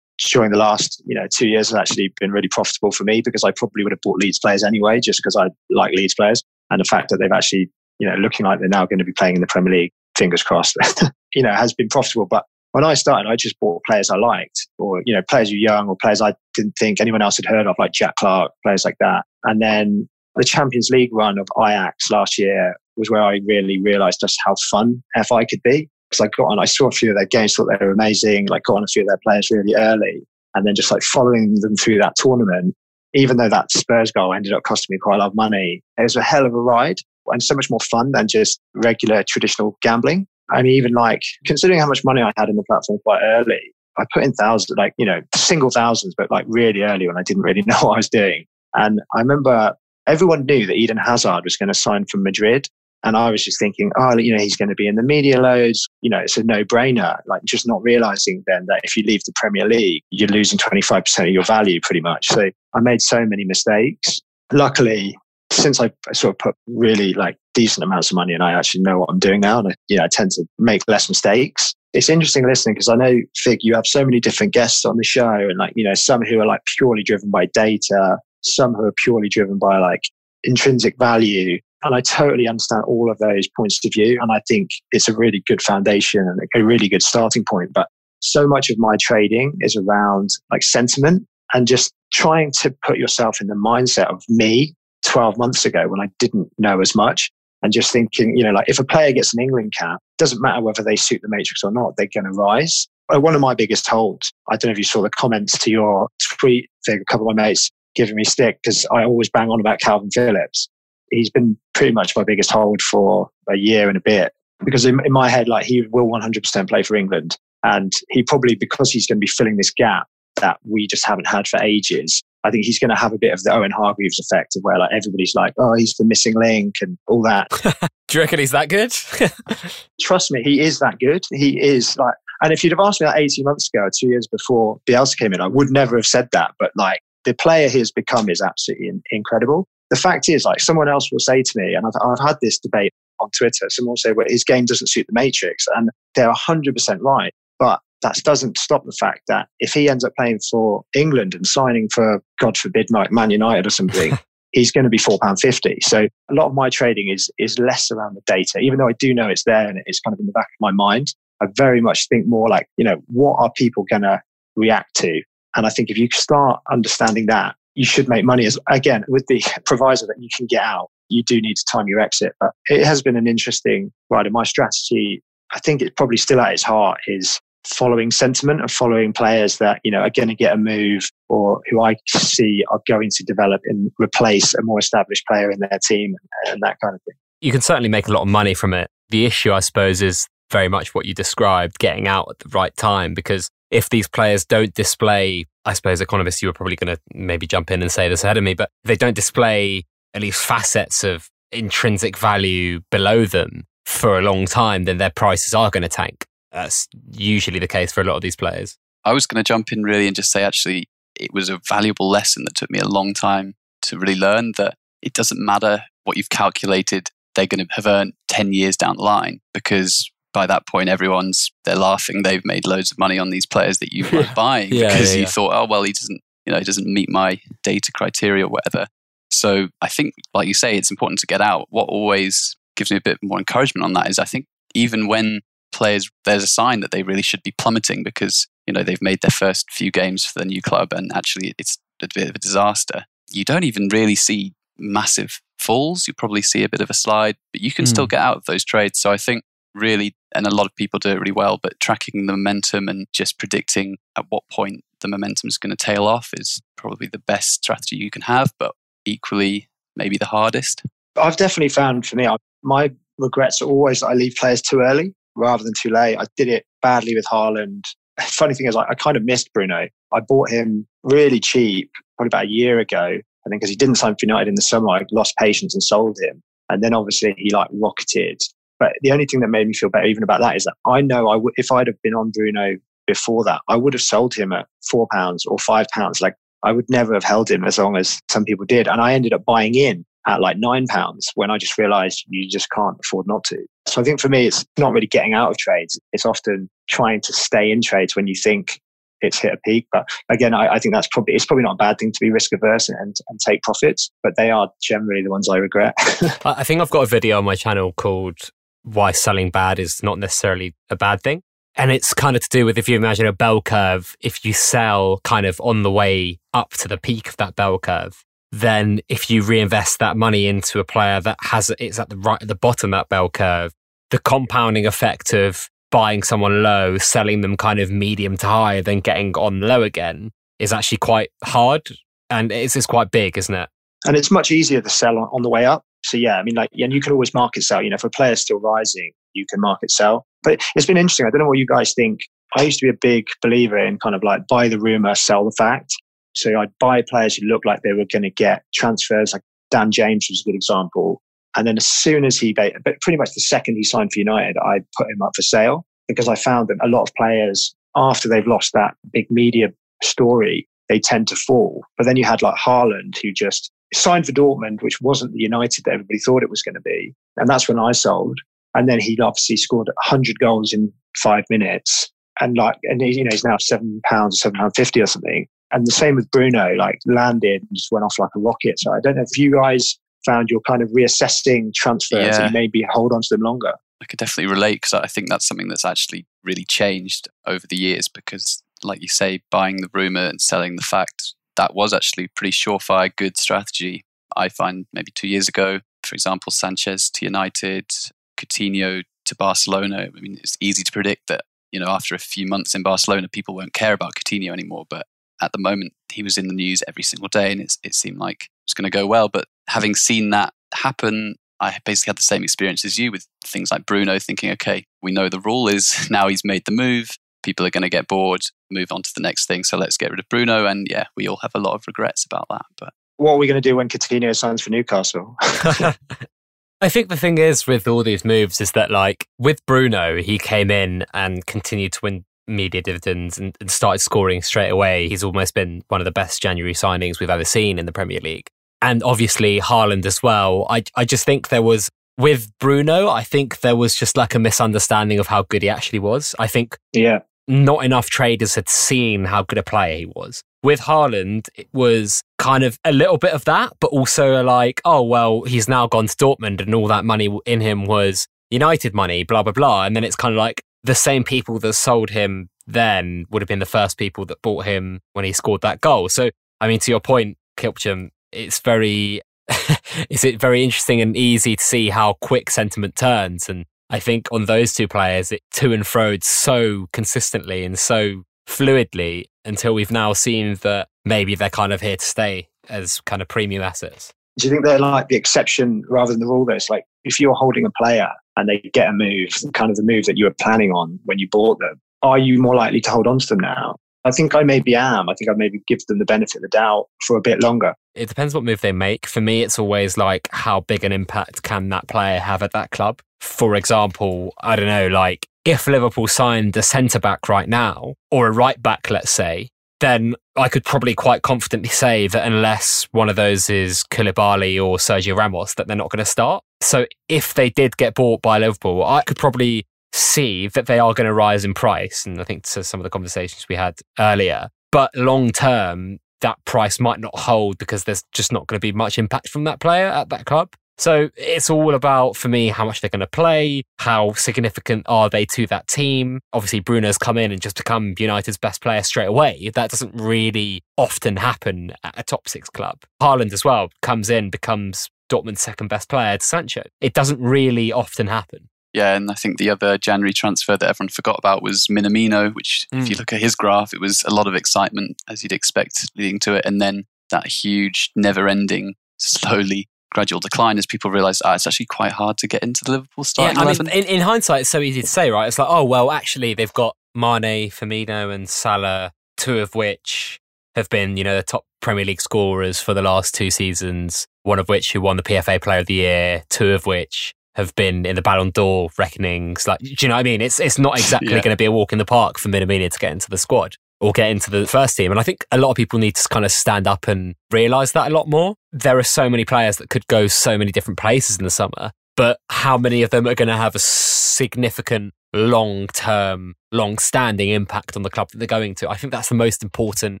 during the last you know two years has actually been really profitable for me because I probably would have bought Leeds players anyway, just because I like Leeds players. And the fact that they've actually you know looking like they're now going to be playing in the Premier League, fingers crossed, you know, has been profitable. But when I started, I just bought players I liked, or you know, players who were young, or players I didn't think anyone else had heard of, like Jack Clarke players like that. And then the Champions League run of Ajax last year was where I really realized just how fun FI could be. Because I got on, I saw a few of their games, thought they were amazing, like got on a few of their players really early. And then just like following them through that tournament, even though that Spurs goal ended up costing me quite a lot of money, it was a hell of a ride and so much more fun than just regular traditional gambling. I mean, even like considering how much money I had in the platform quite early, I put in thousands, like, you know, single thousands, but like really early when I didn't really know what I was doing. And I remember everyone knew that Eden Hazard was going to sign from Madrid. And I was just thinking, oh, you know, he's going to be in the media loads. You know, it's a no brainer. Like, just not realizing then that if you leave the Premier League, you're losing 25% of your value pretty much. So I made so many mistakes. Luckily, since I sort of put really like decent amounts of money and I actually know what I'm doing now, and I, you know, I tend to make less mistakes. It's interesting listening because I know, Fig, you have so many different guests on the show and like, you know, some who are like purely driven by data, some who are purely driven by like intrinsic value. And I totally understand all of those points of view. And I think it's a really good foundation and a really good starting point. But so much of my trading is around like sentiment and just trying to put yourself in the mindset of me 12 months ago when I didn't know as much and just thinking, you know, like if a player gets an England cap, doesn't matter whether they suit the matrix or not, they're going to rise. One of my biggest holds, I don't know if you saw the comments to your tweet thing, a couple of my mates giving me stick because I always bang on about Kalvin Phillips. He's been pretty much my biggest hold for a year and a bit because in, in my head, like he will 100% play for England. And he probably, because he's going to be filling this gap that we just haven't had for ages, I think he's going to have a bit of the Owen Hargreaves effect of where like everybody's like, oh, he's the missing link and all that. Do you reckon he's that good? Trust me, he is that good. He is like, and if you'd have asked me that 18 months ago, two years before Bielsa came in, I would never have said that. But like, the player he has become is absolutely in, incredible. The fact is, like someone else will say to me, and I've, I've had this debate on Twitter, someone will say, well, his game doesn't suit the Matrix. And they're 100% right. But that doesn't stop the fact that if he ends up playing for England and signing for, God forbid, like Man United or something, he's going to be £4.50. So a lot of my trading is, is less around the data, even though I do know it's there and it's kind of in the back of my mind. I very much think more like, you know, what are people going to react to? And I think if you start understanding that, you should make money as again with the proviso that you can get out. You do need to time your exit, but it has been an interesting ride. And my strategy, I think it's probably still at its heart is following sentiment and following players that you know are going to get a move or who I see are going to develop and replace a more established player in their team and that kind of thing. You can certainly make a lot of money from it. The issue, I suppose, is very much what you described, getting out at the right time. Because if these players don't display, I suppose economists, you were probably going to maybe jump in and say this ahead of me, but they don't display at least facets of intrinsic value below them for a long time, then their prices are going to tank. That's usually the case for a lot of these players. I was going to jump in really and just say, actually, it was a valuable lesson that took me a long time to really learn that it doesn't matter what you've calculated, they're going to have earned 10 years down the line because by that point, everyone's they're laughing. They've made loads of money on these players that you were buying yeah, because yeah, you thought, oh well, he doesn't, you know, he doesn't meet my data criteria or whatever. So I think, like you say, it's important to get out. What always gives me a bit more encouragement on that is I think even when players, there's a sign that they really should be plummeting because you know they've made their first few games for the new club and actually it's a bit of a disaster. You don't even really see massive falls. You probably see a bit of a slide, but you can mm. still get out of those trades. So I think really, and a lot of people do it really well, but tracking the momentum and just predicting at what point the momentum is going to tail off is probably the best strategy you can have, but equally maybe the hardest. I've definitely found for me, my regrets are always that I leave players too early rather than too late. I did it badly with Haaland. Funny thing is, I, I kind of missed Bruno. I bought him really cheap, probably about a year ago. I think because he didn't sign for United in the summer, I lost patience and sold him. And then obviously he like rocketed but the only thing that made me feel better even about that is that I know I w- if I'd have been on Bruno before that, I would have sold him at four pounds or five pounds. Like I would never have held him as long as some people did. And I ended up buying in at like nine pounds when I just realized you just can't afford not to. So I think for me, it's not really getting out of trades. It's often trying to stay in trades when you think it's hit a peak. But again, I, I think that's probably, it's probably not a bad thing to be risk averse and, and take profits, but they are generally the ones I regret. I think I've got a video on my channel called why selling bad is not necessarily a bad thing. And it's kind of to do with if you imagine a bell curve, if you sell kind of on the way up to the peak of that bell curve, then if you reinvest that money into a player that has it's at the right at the bottom of that bell curve, the compounding effect of buying someone low, selling them kind of medium to high, then getting on low again is actually quite hard and it's, it's quite big, isn't it? And it's much easier to sell on, the way up so yeah, I mean, like, and you can always market sell. You know, if a player's still rising, you can market sell. But it's been interesting. I don't know what you guys think. I used to be a big believer in kind of like buy the rumor, sell the fact. So I'd buy players who looked like they were going to get transfers. Like Dan James was a good example. And then as soon as he, but pretty much the second he signed for United, I put him up for sale because I found that a lot of players after they've lost that big media story, they tend to fall. But then you had like Haaland who just signed for Dortmund, which wasn't the United that everybody thought it was going to be. And that's when I sold. And then he obviously scored 100 goals in five minutes. And like, and he, you know, he's now seven pounds, seven pound fifty or something. And the same with Bruno, like landed and just went off like a rocket. So I don't know if you guys found you're kind of reassessing transfers yeah. and maybe hold on to them longer. I could definitely relate because I think that's something that's actually really changed over the years because, like you say, buying the rumor and selling the fact that was actually pretty surefire, good strategy. I find maybe two years ago, for example, Sanchez to United, Coutinho to Barcelona. I mean, it's easy to predict that, you know, after a few months in Barcelona, people won't care about Coutinho anymore. But at the moment, he was in the news every single day and it seemed like it was going to go well. But having seen that happen, I basically had the same experience as you with things like Bruno, thinking, okay, we know the rule is now he's made the move people are going to get bored, move on to the next thing. So let's get rid of Bruno. And yeah, we all have a lot of regrets about that. But what are we going to do when Coutinho signs for Newcastle? I think the thing is with all these moves is that like with Bruno, he came in and continued to win media dividends and, and, started scoring straight away. He's almost been one of the best January signings we've ever seen in the Premier League. And obviously Haaland as well. I I just think there was with Bruno, I think there was just like a misunderstanding of how good he actually was. I think yeah not enough traders had seen how good a player he was. with Haaland, it was kind of a little bit of that, but also like, oh, well, he's now gone to Dortmund and all that money in him was United money, blah, blah, blah. And then it's kind of like the same people that sold him then would have been the first people that bought him when he scored that goal. So, I mean, to your point, Kilpjam, it's very, is it very interesting and easy to see how quick sentiment turns. And I think on those two players, it to and fro so consistently and so fluidly until we've now seen that maybe they're kind of here to stay as kind of premium assets. Do you think they're like the exception rather than the rule? Though it's like if you're holding a player and they get a move, kind of the move that you were planning on when you bought them, are you more likely to hold on to them now? I think I maybe am. I think I maybe give them the benefit of the doubt for a bit longer. It depends what move they make. For me, it's always like how big an impact can that player have at that club? For example, I don't know, like if Liverpool signed a centre back right now, or a right back, let's say, then I could probably quite confidently say that unless one of those is Koulibaly or Sergio Ramos, that they're not going to start. So if they did get bought by Liverpool, I could probably see that they are going to rise in price. And I think to some of the conversations we had earlier, but long term, that price might not hold because there's just not going to be much impact from that player at that club. So it's all about, for me, how much they're going to play, how significant are they to that team. Obviously, Bruno's come in and just become United's best player straight away. That doesn't really often happen at a top six club. Haaland as well comes in, becomes Dortmund's second best player to Sancho. It doesn't really often happen. Yeah, and I think the other January transfer that everyone forgot about was Minamino, which, mm. if you look at his graph, it was a lot of excitement, as you'd expect, leading to it. And then that huge, never ending, slowly gradual decline as people realize oh, it's actually quite hard to get into the Liverpool starting yeah, I mean, in, in, hindsight, it's so easy to say, right? It's like, oh, well, actually, they've got Mane, Firmino, and Salah, two of which have been, you know, the top Premier League scorers for the last two seasons, one of which who won the PFA Player of the Year, two of which have been in the Ballon d'Or reckonings. Like, do you know what I mean? It's it's not exactly yeah. going to be a walk in the park for Minamino to get into the squad or get into the first team. And I think a lot of people need to kind of stand up and realize that a lot more. There are so many players that could go so many different places in the summer, but how many of them are going to have a significant long term, long standing impact on the club that they're going to? I think that's the most important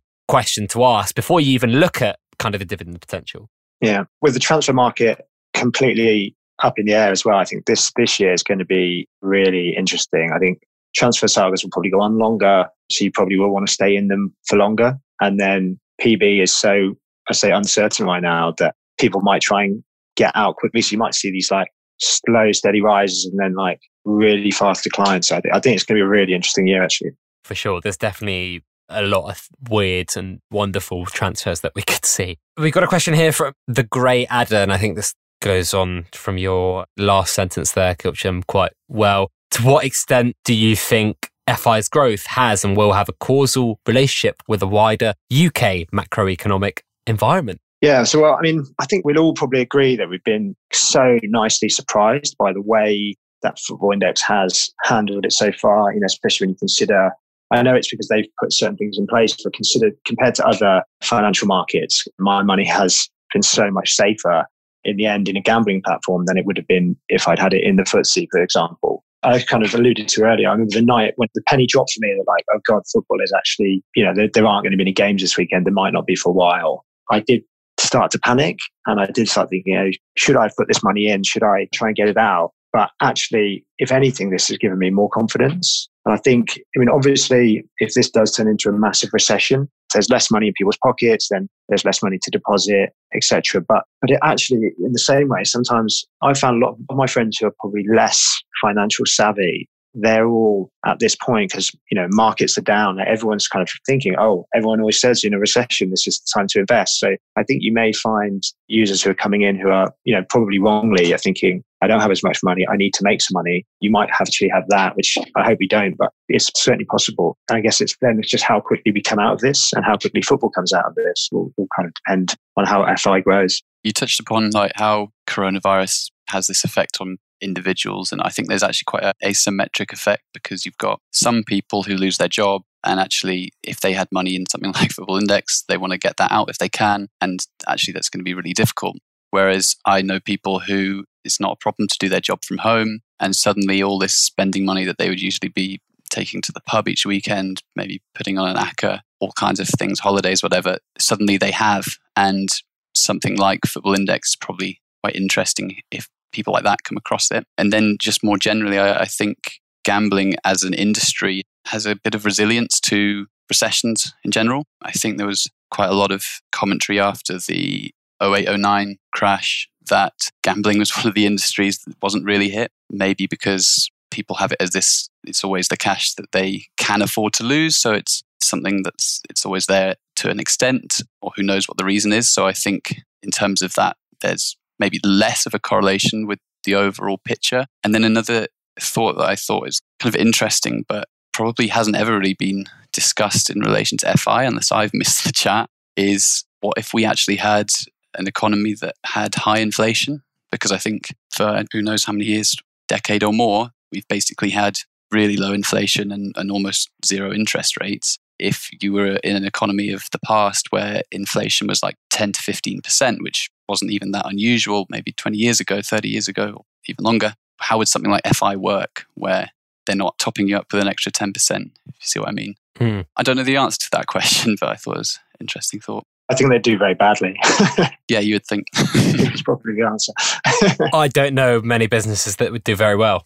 question to ask before you even look at kind of the dividend potential. Yeah. With the transfer market completely up in the air as well, I think this, this year is going to be really interesting. I think transfer sagas will probably go on longer. So you probably will want to stay in them for longer. And then PB is so, I say, uncertain right now that people might try and get out quickly. So you might see these like slow, steady rises and then like really fast declines. So I, th- I think it's going to be a really interesting year, actually. For sure. There's definitely a lot of weird and wonderful transfers that we could see. We've got a question here from the Grey Adder, and I think this goes on from your last sentence there, Kilpjam, quite well. To what extent do you think FI's growth has and will have a causal relationship with the wider UK macroeconomic environment? Yeah, so well, I mean, I think we'd all probably agree that we've been so nicely surprised by the way that Football Index has handled it so far, you know, especially when you consider I know it's because they've put certain things in place, but consider compared to other financial markets, my money has been so much safer in the end in a gambling platform than it would have been if I'd had it in the FTSE, for example. I kind of alluded to earlier. I remember the night when the penny dropped for me, they're like, oh God, football is actually, you know, there, there aren't going to be any games this weekend. There might not be for a while. I did start to panic and I did start thinking, you know, should I put this money in? Should I try and get it out? But actually, if anything, this has given me more confidence. And I think, I mean, obviously, if this does turn into a massive recession, there's less money in people's pockets, then there's less money to deposit, etc. But but it actually, in the same way, sometimes I found a lot of my friends who are probably less financial savvy they're all at this point because you know markets are down everyone's kind of thinking oh everyone always says in a recession this is the time to invest. So i think you may find users who are coming in who are you know probably wrongly are thinking i don't have as much money i need to make some money. You might actually have that which i hope we don't but it's certainly possible. And i guess it's then it's just how quickly we come out of this and how quickly football comes out of this will, will kind of depend on how fi grows. You touched upon like how coronavirus has this effect on individuals. And I think there's actually quite an asymmetric effect because you've got some people who lose their job. And actually, if they had money in something like Football Index, they want to get that out if they can. And actually, that's going to be really difficult. Whereas I know people who it's not a problem to do their job from home. And suddenly, all this spending money that they would usually be taking to the pub each weekend, maybe putting on an ACCA, all kinds of things, holidays, whatever, suddenly they have. And something like Football Index is probably quite interesting if people like that come across it. And then just more generally, I, I think gambling as an industry has a bit of resilience to recessions in general. I think there was quite a lot of commentary after the 0809 crash that gambling was one of the industries that wasn't really hit. Maybe because people have it as this, it's always the cash that they can afford to lose. So it's something that's, it's always there to an extent, or who knows what the reason is. So I think in terms of that, there's maybe less of a correlation with the overall picture. And then another thought that I thought is kind of interesting, but probably hasn't ever really been discussed in relation to FI, unless I've missed the chat, is what if we actually had an economy that had high inflation? Because I think for who knows how many years, decade or more, we've basically had really low inflation and, and almost zero interest rates. If you were in an economy of the past where inflation was like 10 to 15%, which wasn't even that unusual, maybe 20 years ago, 30 years ago, or even longer, how would something like FI work where they're not topping you up with an extra 10%, if you see what I mean? Hmm. I don't know the answer to that question, but I thought it was an interesting thought. I think they do very badly. yeah, you would think. It's probably the answer. I don't know many businesses that would do very well.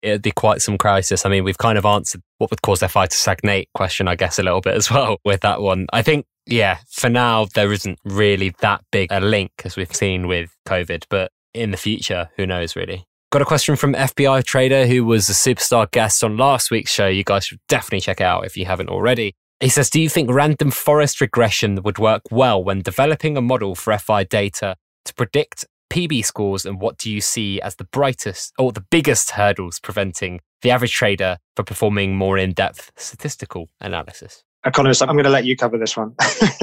It'd be quite some crisis. I mean, we've kind of answered what would cause FI to stagnate question, I guess, a little bit as well with that one. I think, yeah, for now, there isn't really that big a link as we've seen with COVID, but in the future, who knows really? Got a question from FBI Trader, who was a superstar guest on last week's show. You guys should definitely check out if you haven't already. He says, Do you think random forest regression would work well when developing a model for FI data to predict PB scores? And what do you see as the brightest or the biggest hurdles preventing the average trader from performing more in depth statistical analysis? Economist, I'm going to let you cover this one.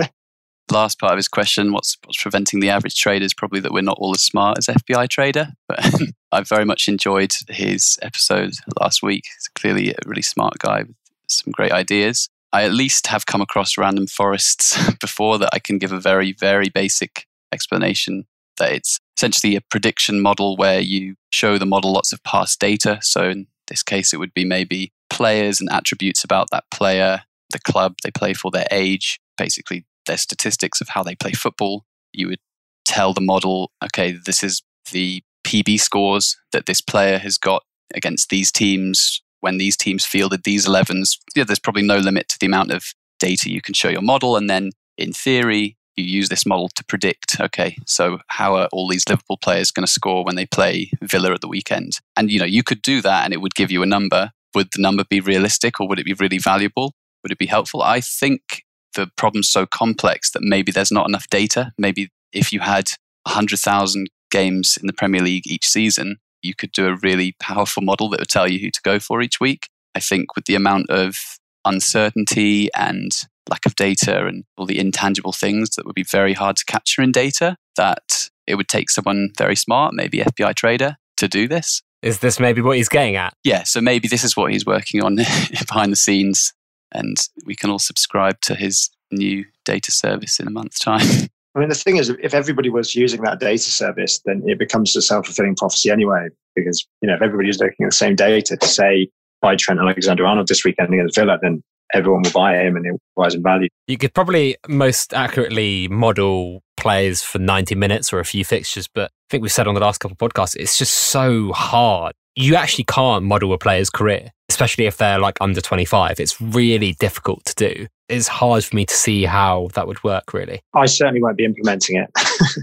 Last part of his question what's, what's preventing the average trader is probably that we're not all as smart as FBI Trader. But I very much enjoyed his episode last week. He's clearly a really smart guy with some great ideas. I at least have come across random forests before that I can give a very, very basic explanation that it's essentially a prediction model where you show the model lots of past data. So in this case, it would be maybe players and attributes about that player, the club they play for, their age, basically their statistics of how they play football. You would tell the model, okay, this is the PB scores that this player has got against these teams when these teams fielded these 11s, yeah, there's probably no limit to the amount of data you can show your model. And then in theory, you use this model to predict, okay, so how are all these Liverpool players going to score when they play Villa at the weekend? And, you know, you could do that and it would give you a number. Would the number be realistic or would it be really valuable? Would it be helpful? I think the problem's so complex that maybe there's not enough data. Maybe if you had 100,000 games in the Premier League each season, you could do a really powerful model that would tell you who to go for each week. I think with the amount of uncertainty and lack of data and all the intangible things that would be very hard to capture in data, that it would take someone very smart, maybe FBI trader, to do this. Is this maybe what he's getting at? Yeah, so maybe this is what he's working on behind the scenes, and we can all subscribe to his new data service in a month's time. I mean, the thing is, if everybody was using that data service, then it becomes a self fulfilling prophecy anyway. Because you know, if everybody everybody's looking at the same data to say buy Trent Alexander Arnold this weekend against Villa, then everyone will buy him and it will rise in value. You could probably most accurately model players for 90 minutes or a few fixtures, but I think we've said on the last couple of podcasts, it's just so hard. You actually can't model a player's career, especially if they're like under 25. It's really difficult to do it's hard for me to see how that would work, really. I certainly won't be implementing it.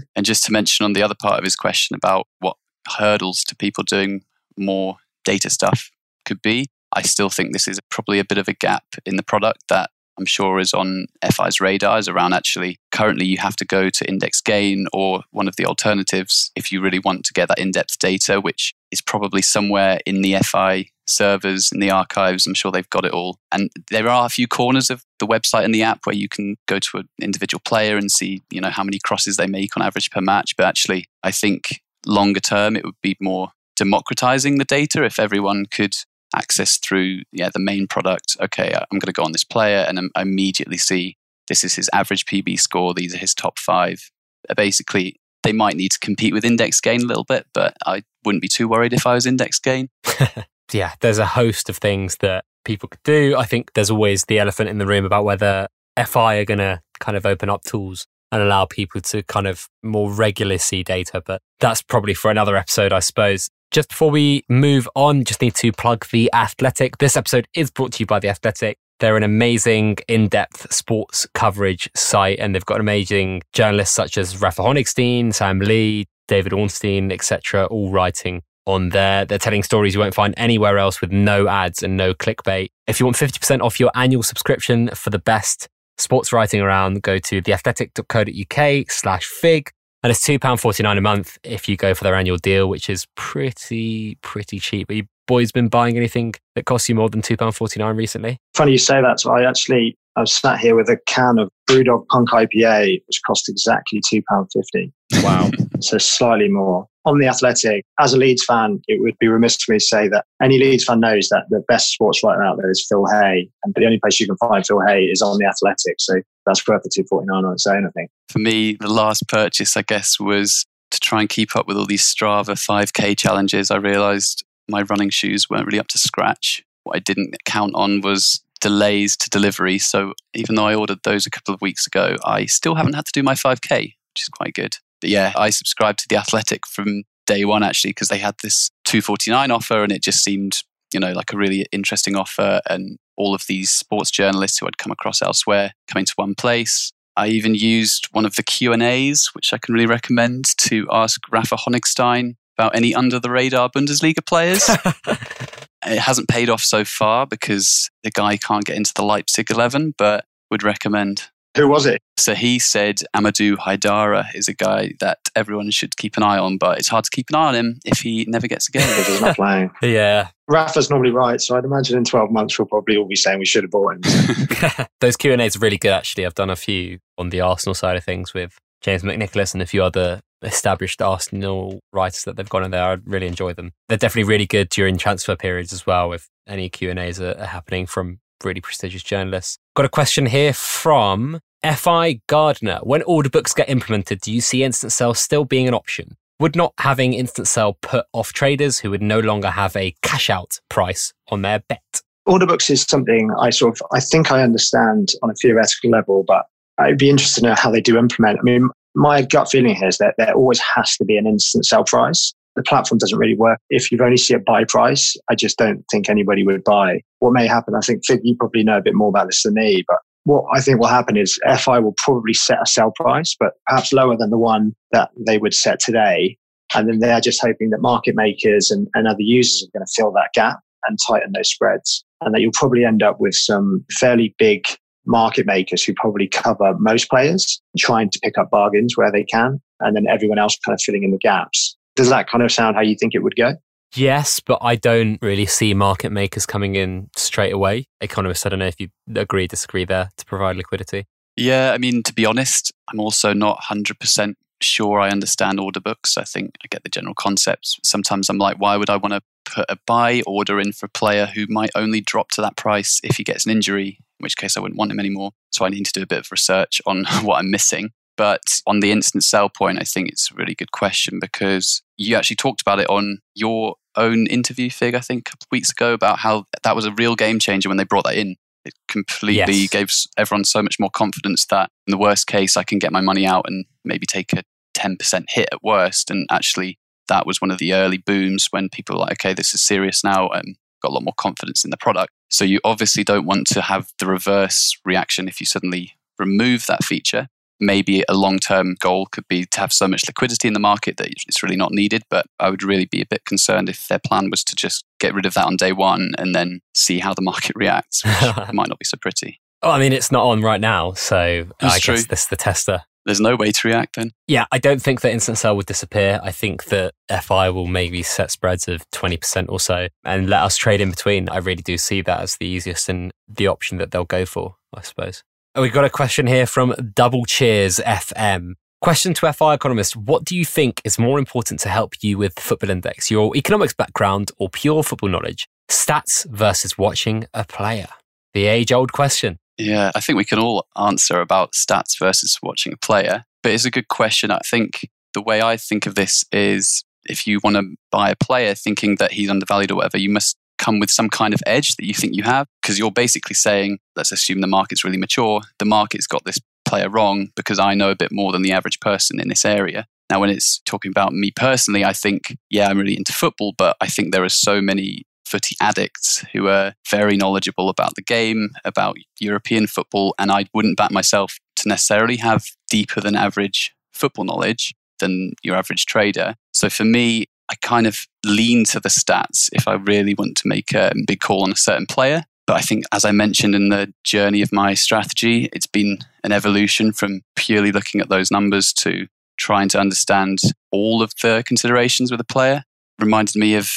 and just to mention on the other part of his question about what hurdles to people doing more data stuff could be, I still think this is probably a bit of a gap in the product that I'm sure is on FI's radars around actually currently you have to go to index gain or one of the alternatives if you really want to get that in-depth data, which is probably somewhere in the FI servers in the archives. I'm sure they've got it all. And there are a few corners of the website and the app where you can go to an individual player and see, you know, how many crosses they make on average per match. But actually, I think longer term, it would be more democratizing the data if everyone could access through yeah the main product okay i'm going to go on this player and i immediately see this is his average pb score these are his top five basically they might need to compete with index gain a little bit but i wouldn't be too worried if i was index gain yeah, there's a host of things that people could do. I think there's always the elephant in the room about whether FI are going to kind of open up tools and allow people to kind of more regularly see data. But that's probably for another episode, I suppose. Just before we move on, just need to plug The Athletic. This episode is brought to you by The Athletic. They're an amazing in depth sports coverage site, and they've got amazing journalists such as Rafa Honigstein, Sam Lee, David Ornstein, etc., all writing on there. They're telling stories you won't find anywhere else with no ads and no clickbait. If you want 50% off your annual subscription for the best sports writing around, go to theathletic.co.uk slash fig. And it's £2.49 a month if you go for their annual deal, which is pretty, pretty cheap. Are you boys been buying anything that costs you more than £2.49 recently? Funny you say that. So I actually, I was sat here with a can of Brewdog Punk IPA, which cost exactly £2.50. Wow. so slightly more on the Athletic, as a Leeds fan, it would be remiss for me to say that any Leeds fan knows that the best sports writer out there is Phil Hay, and the only place you can find Phil Hay is on the Athletic. So that's worth the two forty nine on its own, I think. For me, the last purchase, I guess, was to try and keep up with all these Strava five k challenges. I realised my running shoes weren't really up to scratch. What I didn't count on was delays to delivery. So even though I ordered those a couple of weeks ago, I still haven't had to do my 5K, which is quite good. But yeah, I subscribed to the Athletic from day one actually because they had this 249 offer and it just seemed you know like a really interesting offer and all of these sports journalists who I'd come across elsewhere coming to one place. I even used one of the Q&As which I can really recommend to ask Rafa Honigstein about any under the radar Bundesliga players. it hasn't paid off so far because the guy can't get into the Leipzig 11 but would recommend who was it? So he said Amadou Haidara is a guy that everyone should keep an eye on, but it's hard to keep an eye on him if he never gets a game. Because he's not playing. yeah. Rafa's normally right, so I'd imagine in 12 months we'll probably all be saying we should have bought him. Those Q&As are really good, actually. I've done a few on the Arsenal side of things with James McNicholas and a few other established Arsenal writers that they've gone in there. I really enjoy them. They're definitely really good during transfer periods as well, if any Q&As are, are happening from really prestigious journalists. Got a question here from Fi Gardner. When order books get implemented, do you see instant sell still being an option? Would not having instant sell put off traders who would no longer have a cash out price on their bet? Order books is something I sort of I think I understand on a theoretical level, but I'd be interested to know how they do implement. I mean, my gut feeling here is that there always has to be an instant sell price the platform doesn't really work. If you've only see a buy price, I just don't think anybody would buy. What may happen, I think, Fig, you probably know a bit more about this than me, but what I think will happen is FI will probably set a sell price, but perhaps lower than the one that they would set today. And then they're just hoping that market makers and, and other users are going to fill that gap and tighten those spreads. And that you'll probably end up with some fairly big market makers who probably cover most players, trying to pick up bargains where they can, and then everyone else kind of filling in the gaps. Does that kind of sound how you think it would go? Yes, but I don't really see market makers coming in straight away. Economists, I don't know if you agree, disagree there to provide liquidity. Yeah, I mean, to be honest, I'm also not 100% sure I understand order books. I think I get the general concepts. Sometimes I'm like, why would I want to put a buy order in for a player who might only drop to that price if he gets an injury, in which case I wouldn't want him anymore. So I need to do a bit of research on what I'm missing. But on the instant sell point, I think it's a really good question because you actually talked about it on your own interview fig, I think, a couple of weeks ago about how that was a real game changer when they brought that in. It completely yes. gave everyone so much more confidence that in the worst case, I can get my money out and maybe take a 10% hit at worst. And actually, that was one of the early booms when people were like, okay, this is serious now and got a lot more confidence in the product. So you obviously don't want to have the reverse reaction if you suddenly remove that feature maybe a long term goal could be to have so much liquidity in the market that it's really not needed. But I would really be a bit concerned if their plan was to just get rid of that on day one and then see how the market reacts, which might not be so pretty. Oh, I mean, it's not on right now. So I true. guess this is the tester. There's no way to react then. Yeah, I don't think that instant sell would disappear. I think that FI will maybe set spreads of 20% or so and let us trade in between. I really do see that as the easiest and the option that they'll go for, I suppose. We've got a question here from Double Cheers FM. Question to FI economist What do you think is more important to help you with Football Index, your economics background or pure football knowledge? Stats versus watching a player? The age old question. Yeah, I think we can all answer about stats versus watching a player, but it's a good question. I think the way I think of this is if you want to buy a player thinking that he's undervalued or whatever, you must come with some kind of edge that you think you have because you're basically saying, let's assume the market's really mature. The market's got this player wrong because I know a bit more than the average person in this area. Now, when it's talking about me personally, I think, yeah, I'm really into football, but I think there are so many footy addicts who are very knowledgeable about the game, about European football, and I wouldn't back myself to necessarily have deeper than average football knowledge than your average trader. So for me, I kind of lean to the stats if I really want to make a big call on a certain player. But I think, as I mentioned in the journey of my strategy, it's been an evolution from purely looking at those numbers to trying to understand all of the considerations with a player. Reminded me of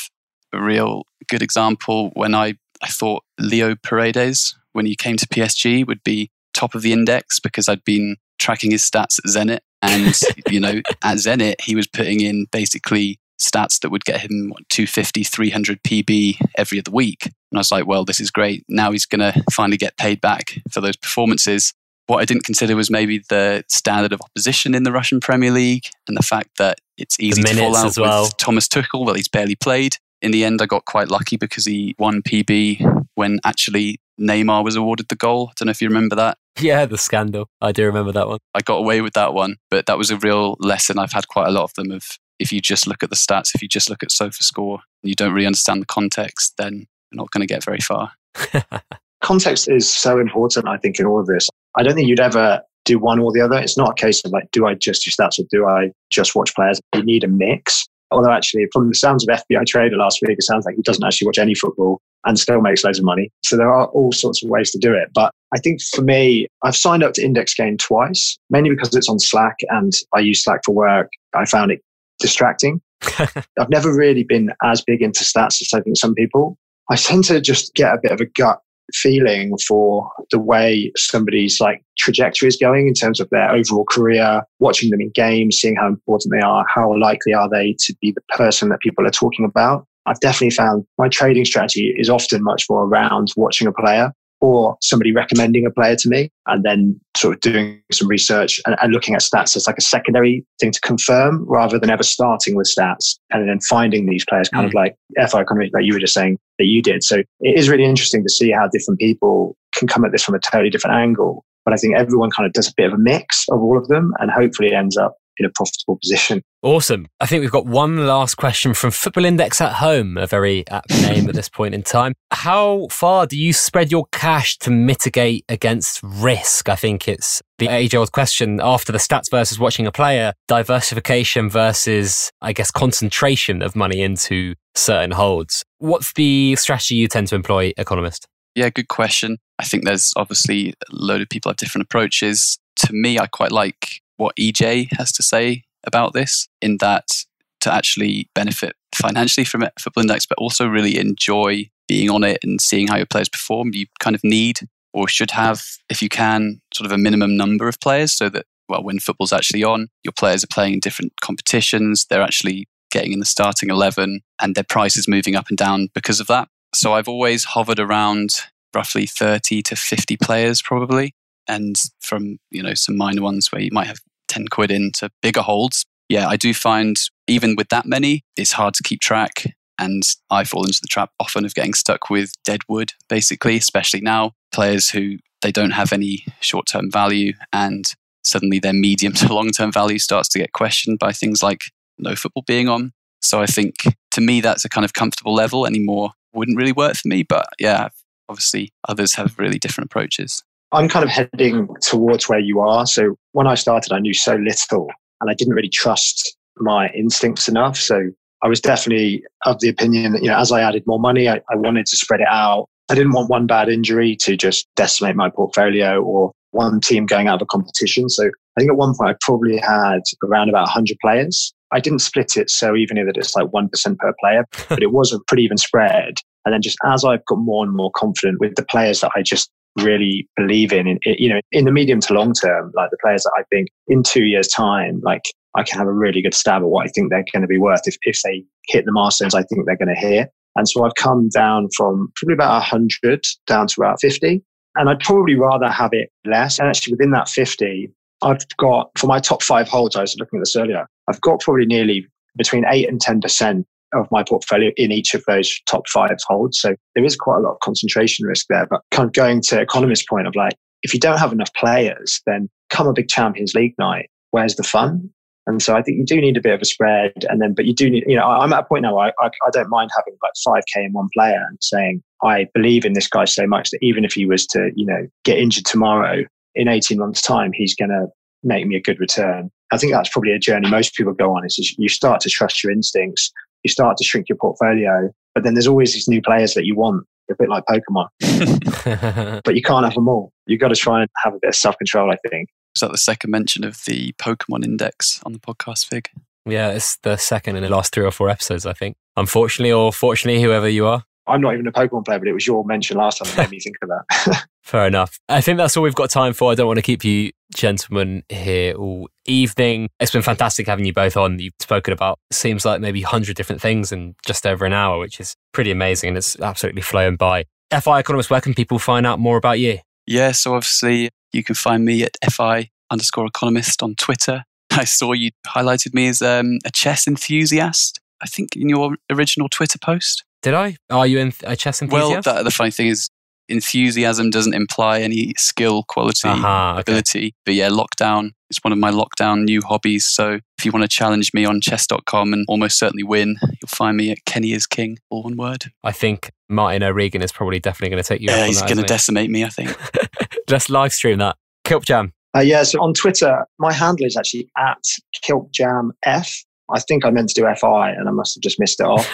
a real good example when I, I thought Leo Paredes, when he came to PSG, would be top of the index because I'd been tracking his stats at Zenit. And, you know, at Zenit, he was putting in basically stats that would get him what, 250, 300 PB every other week. And I was like, well, this is great. Now he's going to finally get paid back for those performances. What I didn't consider was maybe the standard of opposition in the Russian Premier League and the fact that it's easy to fall out well. with Thomas Tuchel, that he's barely played. In the end, I got quite lucky because he won PB when actually Neymar was awarded the goal. I don't know if you remember that. Yeah, the scandal. I do remember that one. I got away with that one, but that was a real lesson. I've had quite a lot of them of if you just look at the stats, if you just look at SofaScore and you don't really understand the context, then you're not going to get very far. context is so important, I think, in all of this. I don't think you'd ever do one or the other. It's not a case of like, do I just do stats or do I just watch players? You need a mix. Although actually, from the sounds of FBI Trader last week, it sounds like he doesn't actually watch any football and still makes loads of money. So there are all sorts of ways to do it. But I think for me, I've signed up to Index Gain twice, mainly because it's on Slack and I use Slack for work. I found it distracting. I've never really been as big into stats as I think some people. I tend to just get a bit of a gut feeling for the way somebody's like trajectory is going in terms of their overall career, watching them in games, seeing how important they are, how likely are they to be the person that people are talking about. I've definitely found my trading strategy is often much more around watching a player or somebody recommending a player to me and then sort of doing some research and, and, looking at stats as like a secondary thing to confirm rather than ever starting with stats and then finding these players kind mm. of like FI economy like you were just saying that you did. So it is really interesting to see how different people can come at this from a totally different angle. But I think everyone kind of does a bit of a mix of all of them and hopefully ends up in a profitable position. Awesome. I think we've got one last question from Football Index at Home, a very apt name at this point in time. How far do you spread your cash to mitigate against risk? I think it's the age old question after the stats versus watching a player, diversification versus, I guess, concentration of money into certain holds. What's the strategy you tend to employ, economist? Yeah, good question. I think there's obviously a load of people have different approaches. To me, I quite like what EJ has to say about this, in that to actually benefit financially from it, Football Index, but also really enjoy being on it and seeing how your players perform. You kind of need or should have, if you can, sort of a minimum number of players so that, well, when football's actually on, your players are playing in different competitions. They're actually getting in the starting 11 and their price is moving up and down because of that. So I've always hovered around roughly 30 to 50 players probably and from you know some minor ones where you might have 10 quid into bigger holds. Yeah i do find even with that many it's hard to keep track and i fall into the trap often of getting stuck with dead wood basically especially now. Players who they don't have any short-term value and suddenly their medium to long-term value starts to get questioned by things like no football being on. So i think to me that's a kind of comfortable level. Anymore wouldn't really work for me but yeah obviously others have really different approaches I'm kind of heading towards where you are. So when I started, I knew so little and I didn't really trust my instincts enough. So I was definitely of the opinion that, you know, as I added more money, I, I wanted to spread it out. I didn't want one bad injury to just decimate my portfolio or one team going out of a competition. So I think at one point I probably had around about 100 players. I didn't split it so evenly that it's like 1% per player, but it was a pretty even spread. And then just as I've got more and more confident with the players that I just really believe in, in, you know, in the medium to long term, like the players that I think in two years' time, like I can have a really good stab at what I think they're going to be worth if, if they hit the milestones I think they're going to hit. And so I've come down from probably about 100 down to about 50. And I'd probably rather have it less. And actually, within that 50, I've got, for my top five holds, I was looking at this earlier, I've got probably nearly between 8 and 10% of my portfolio in each of those top five holds. So there is quite a lot of concentration risk there. But kind of going to economist point of like, if you don't have enough players, then come a big Champions League night. Where's the fun? And so I think you do need a bit of a spread. And then, but you do need, you know, I'm at a point now I, I, I don't mind having like 5K in one player and saying, I believe in this guy so much that even if he was to, you know, get injured tomorrow, in 18 months' time, he's going to make me a good return. I think that's probably a journey most people go on is you start to trust your instincts, you start to shrink your portfolio, but then there's always these new players that you want, a bit like Pokemon. but you can't have them all. You've got to try and have a bit of self control, I think. Is that the second mention of the Pokemon Index on the podcast, Fig? Yeah, it's the second in the last three or four episodes, I think. Unfortunately or fortunately, whoever you are. I'm not even a Pokemon player, but it was your mention last time that made me think of that. Fair enough. I think that's all we've got time for. I don't want to keep you gentlemen here all evening. It's been fantastic having you both on. You've spoken about seems like maybe 100 different things in just over an hour, which is pretty amazing and it's absolutely flown by. FI Economist, where can people find out more about you? Yeah, so obviously you can find me at FI underscore economist on Twitter. I saw you highlighted me as um, a chess enthusiast, I think in your original Twitter post. Did I? Are you in a chess enthusiast? Well, the, the funny thing is, enthusiasm doesn't imply any skill, quality, uh-huh, ability. Okay. But yeah, lockdown is one of my lockdown new hobbies. So if you want to challenge me on chess.com and almost certainly win, you'll find me at Kenny is King, all one word. I think Martin O'Regan is probably definitely going to take you. Yeah, he's going to decimate me, I think. Just live stream that. KilpJam. Uh, yeah, so on Twitter, my handle is actually at KilpJamF. I think I meant to do FI and I must have just missed it off.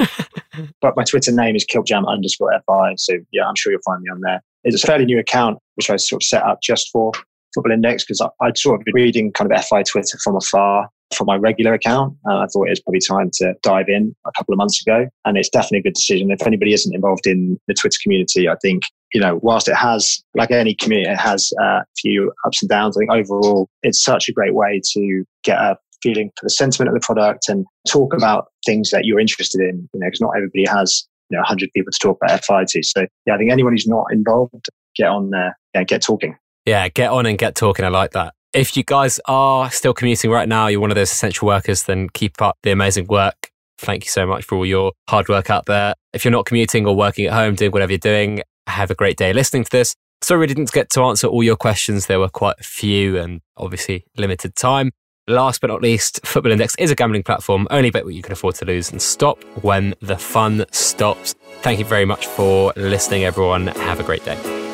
but my Twitter name is kilpjam underscore FI. So yeah, I'm sure you'll find me on there. It's a fairly new account, which I sort of set up just for Football Index because I'd sort of been reading kind of FI Twitter from afar from my regular account. And I thought it was probably time to dive in a couple of months ago. And it's definitely a good decision. If anybody isn't involved in the Twitter community, I think, you know, whilst it has, like any community, it has uh, a few ups and downs, I think overall it's such a great way to get a feeling for the sentiment of the product and talk about things that you're interested in, you know, because not everybody has, you know, 100 people to talk about FI to. So, yeah, I think anyone who's not involved, get on there, yeah, get talking. Yeah, get on and get talking. I like that. If you guys are still commuting right now, you're one of those essential workers, then keep up the amazing work. Thank you so much for all your hard work out there. If you're not commuting or working at home, doing whatever you're doing, have a great day listening to this. Sorry we didn't get to answer all your questions. There were quite a few and obviously limited time. Last but not least, Football Index is a gambling platform. Only bet what you can afford to lose and stop when the fun stops. Thank you very much for listening, everyone. Have a great day.